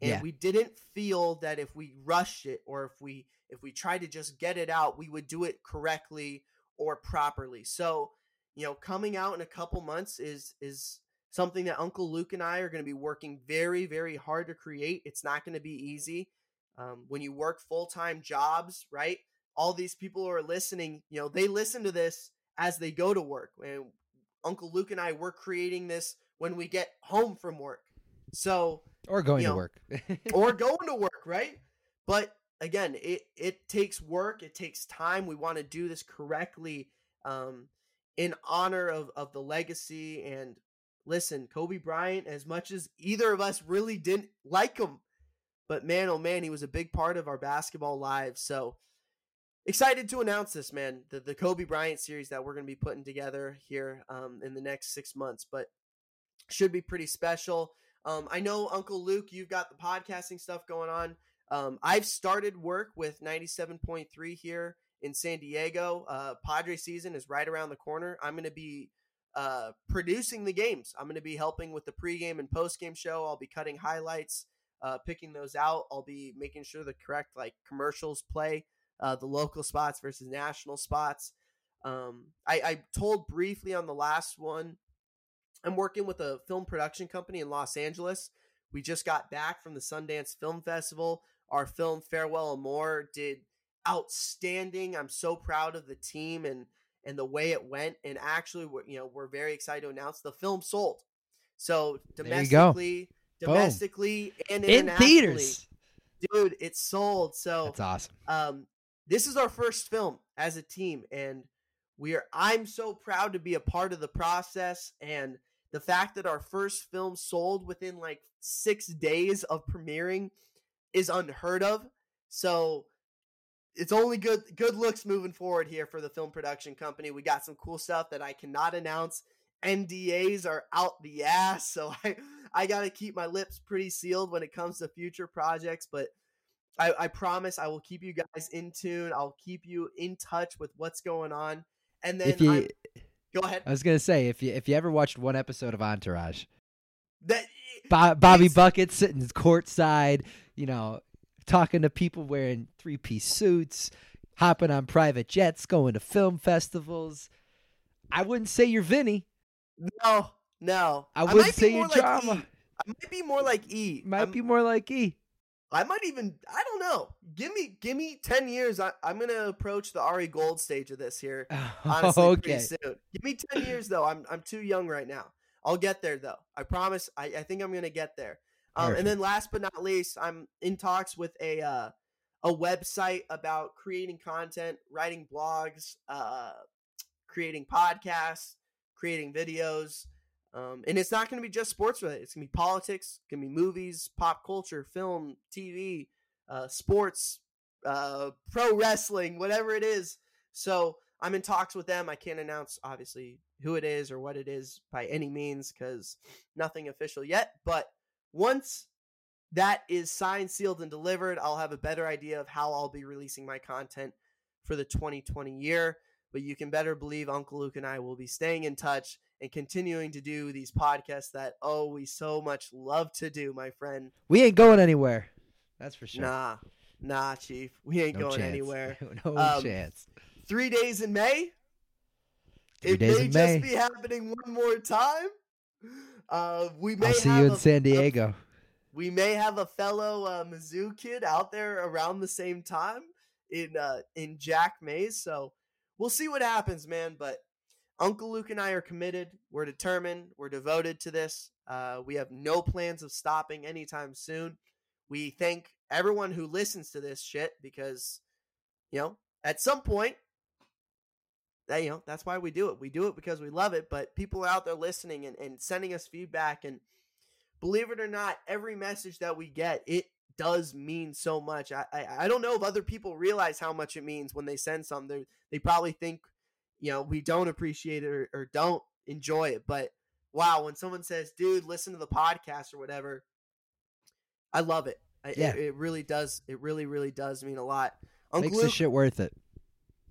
And Yeah. we didn't feel that if we rushed it or if we if we tried to just get it out, we would do it correctly or properly. So, you know, coming out in a couple months is is something that Uncle Luke and I are going to be working very, very hard to create. It's not going to be easy. Um, when you work full time jobs, right? All these people who are listening, you know, they listen to this as they go to work. And Uncle Luke and I, we're creating this when we get home from work. So, or going you to work. or going to work, right? But again, it it takes work, it takes time. We want to do this correctly, um, in honor of of the legacy. And listen, Kobe Bryant, as much as either of us really didn't like him, but man, oh man, he was a big part of our basketball lives. So excited to announce this, man, the the Kobe Bryant series that we're going to be putting together here um, in the next six months, but should be pretty special. Um, I know Uncle Luke, you've got the podcasting stuff going on. Um, I've started work with 97.3 here in San Diego. Uh, Padre season is right around the corner. I'm going to be uh, producing the games. I'm going to be helping with the pregame and postgame show. I'll be cutting highlights, uh, picking those out. I'll be making sure the correct like commercials play, uh, the local spots versus national spots. Um, I, I told briefly on the last one I'm working with a film production company in Los Angeles. We just got back from the Sundance Film Festival. Our film Farewell Amor did outstanding. I'm so proud of the team and and the way it went. And actually, we're, you know, we're very excited to announce the film sold. So go. domestically, Boom. domestically and in theaters. dude, it's sold. So That's awesome. um, this is our first film as a team, and we are. I'm so proud to be a part of the process, and the fact that our first film sold within like six days of premiering is unheard of. So it's only good good looks moving forward here for the film production company. We got some cool stuff that I cannot announce. NDAs are out the ass, so I I got to keep my lips pretty sealed when it comes to future projects, but I, I promise I will keep you guys in tune. I'll keep you in touch with what's going on. And then If you, go ahead. I was gonna say, if you if you ever watched one episode of Entourage, That Bo- Bobby Bucket sitting courtside, you know, talking to people wearing three piece suits, hopping on private jets, going to film festivals. I wouldn't say you're Vinny. No, no. I wouldn't be say you're like drama. E. I might be more like E. Might I'm- be more like E. I might even. I don't know. Give me, give me ten years. I, I'm gonna approach the Ari Gold stage of this here. Honestly, okay. pretty soon. Give me ten years though. I'm I'm too young right now. I'll get there though. I promise. I, I think I'm gonna get there. Um, and then last but not least, I'm in talks with a uh, a website about creating content, writing blogs, uh, creating podcasts, creating videos. Um, and it's not going to be just sports related. It's going to be politics, it's going to be movies, pop culture, film, TV, uh, sports, uh, pro wrestling, whatever it is. So I'm in talks with them. I can't announce obviously who it is or what it is by any means because nothing official yet. But once that is signed, sealed, and delivered, I'll have a better idea of how I'll be releasing my content for the 2020 year. But you can better believe Uncle Luke and I will be staying in touch and continuing to do these podcasts that oh we so much love to do, my friend. We ain't going anywhere. That's for sure. Nah, nah, Chief, we ain't no going chance. anywhere. no Um, chance. Three days in May. Three it days may in just May. be happening one more time. Uh, we may I'll see you in a- San a- Diego. we may have a fellow uh, Mizzou kid out there around the same time in uh, in Jack Mays. So we'll see what happens, man. But Uncle Luke and I are committed. We're determined. We're devoted to this. Uh, we have no plans of stopping anytime soon. We thank everyone who listens to this shit because, you know, at some point, that you know that's why we do it. We do it because we love it. But people are out there listening and, and sending us feedback and believe it or not, every message that we get, it does mean so much. I I, I don't know if other people realize how much it means when they send something. They they probably think, you know, we don't appreciate it or, or don't enjoy it. But wow, when someone says, "Dude, listen to the podcast" or whatever, I love it. I, Yeah. it, it really does. It really, really does mean a lot. Uncle Makes Luke, this shit worth it.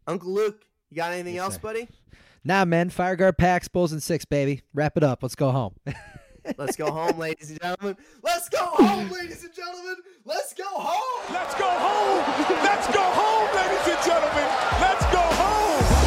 Uncle Luke, you got anything Yes, else, sir. buddy? Nah, man. Fire GarPax, bulls, and six, baby. Wrap it up. Let's go home. Let's go home, ladies and gentlemen. Let's go home, ladies and gentlemen. Let's go home. Let's go home. Let's go home, ladies and gentlemen. Let's go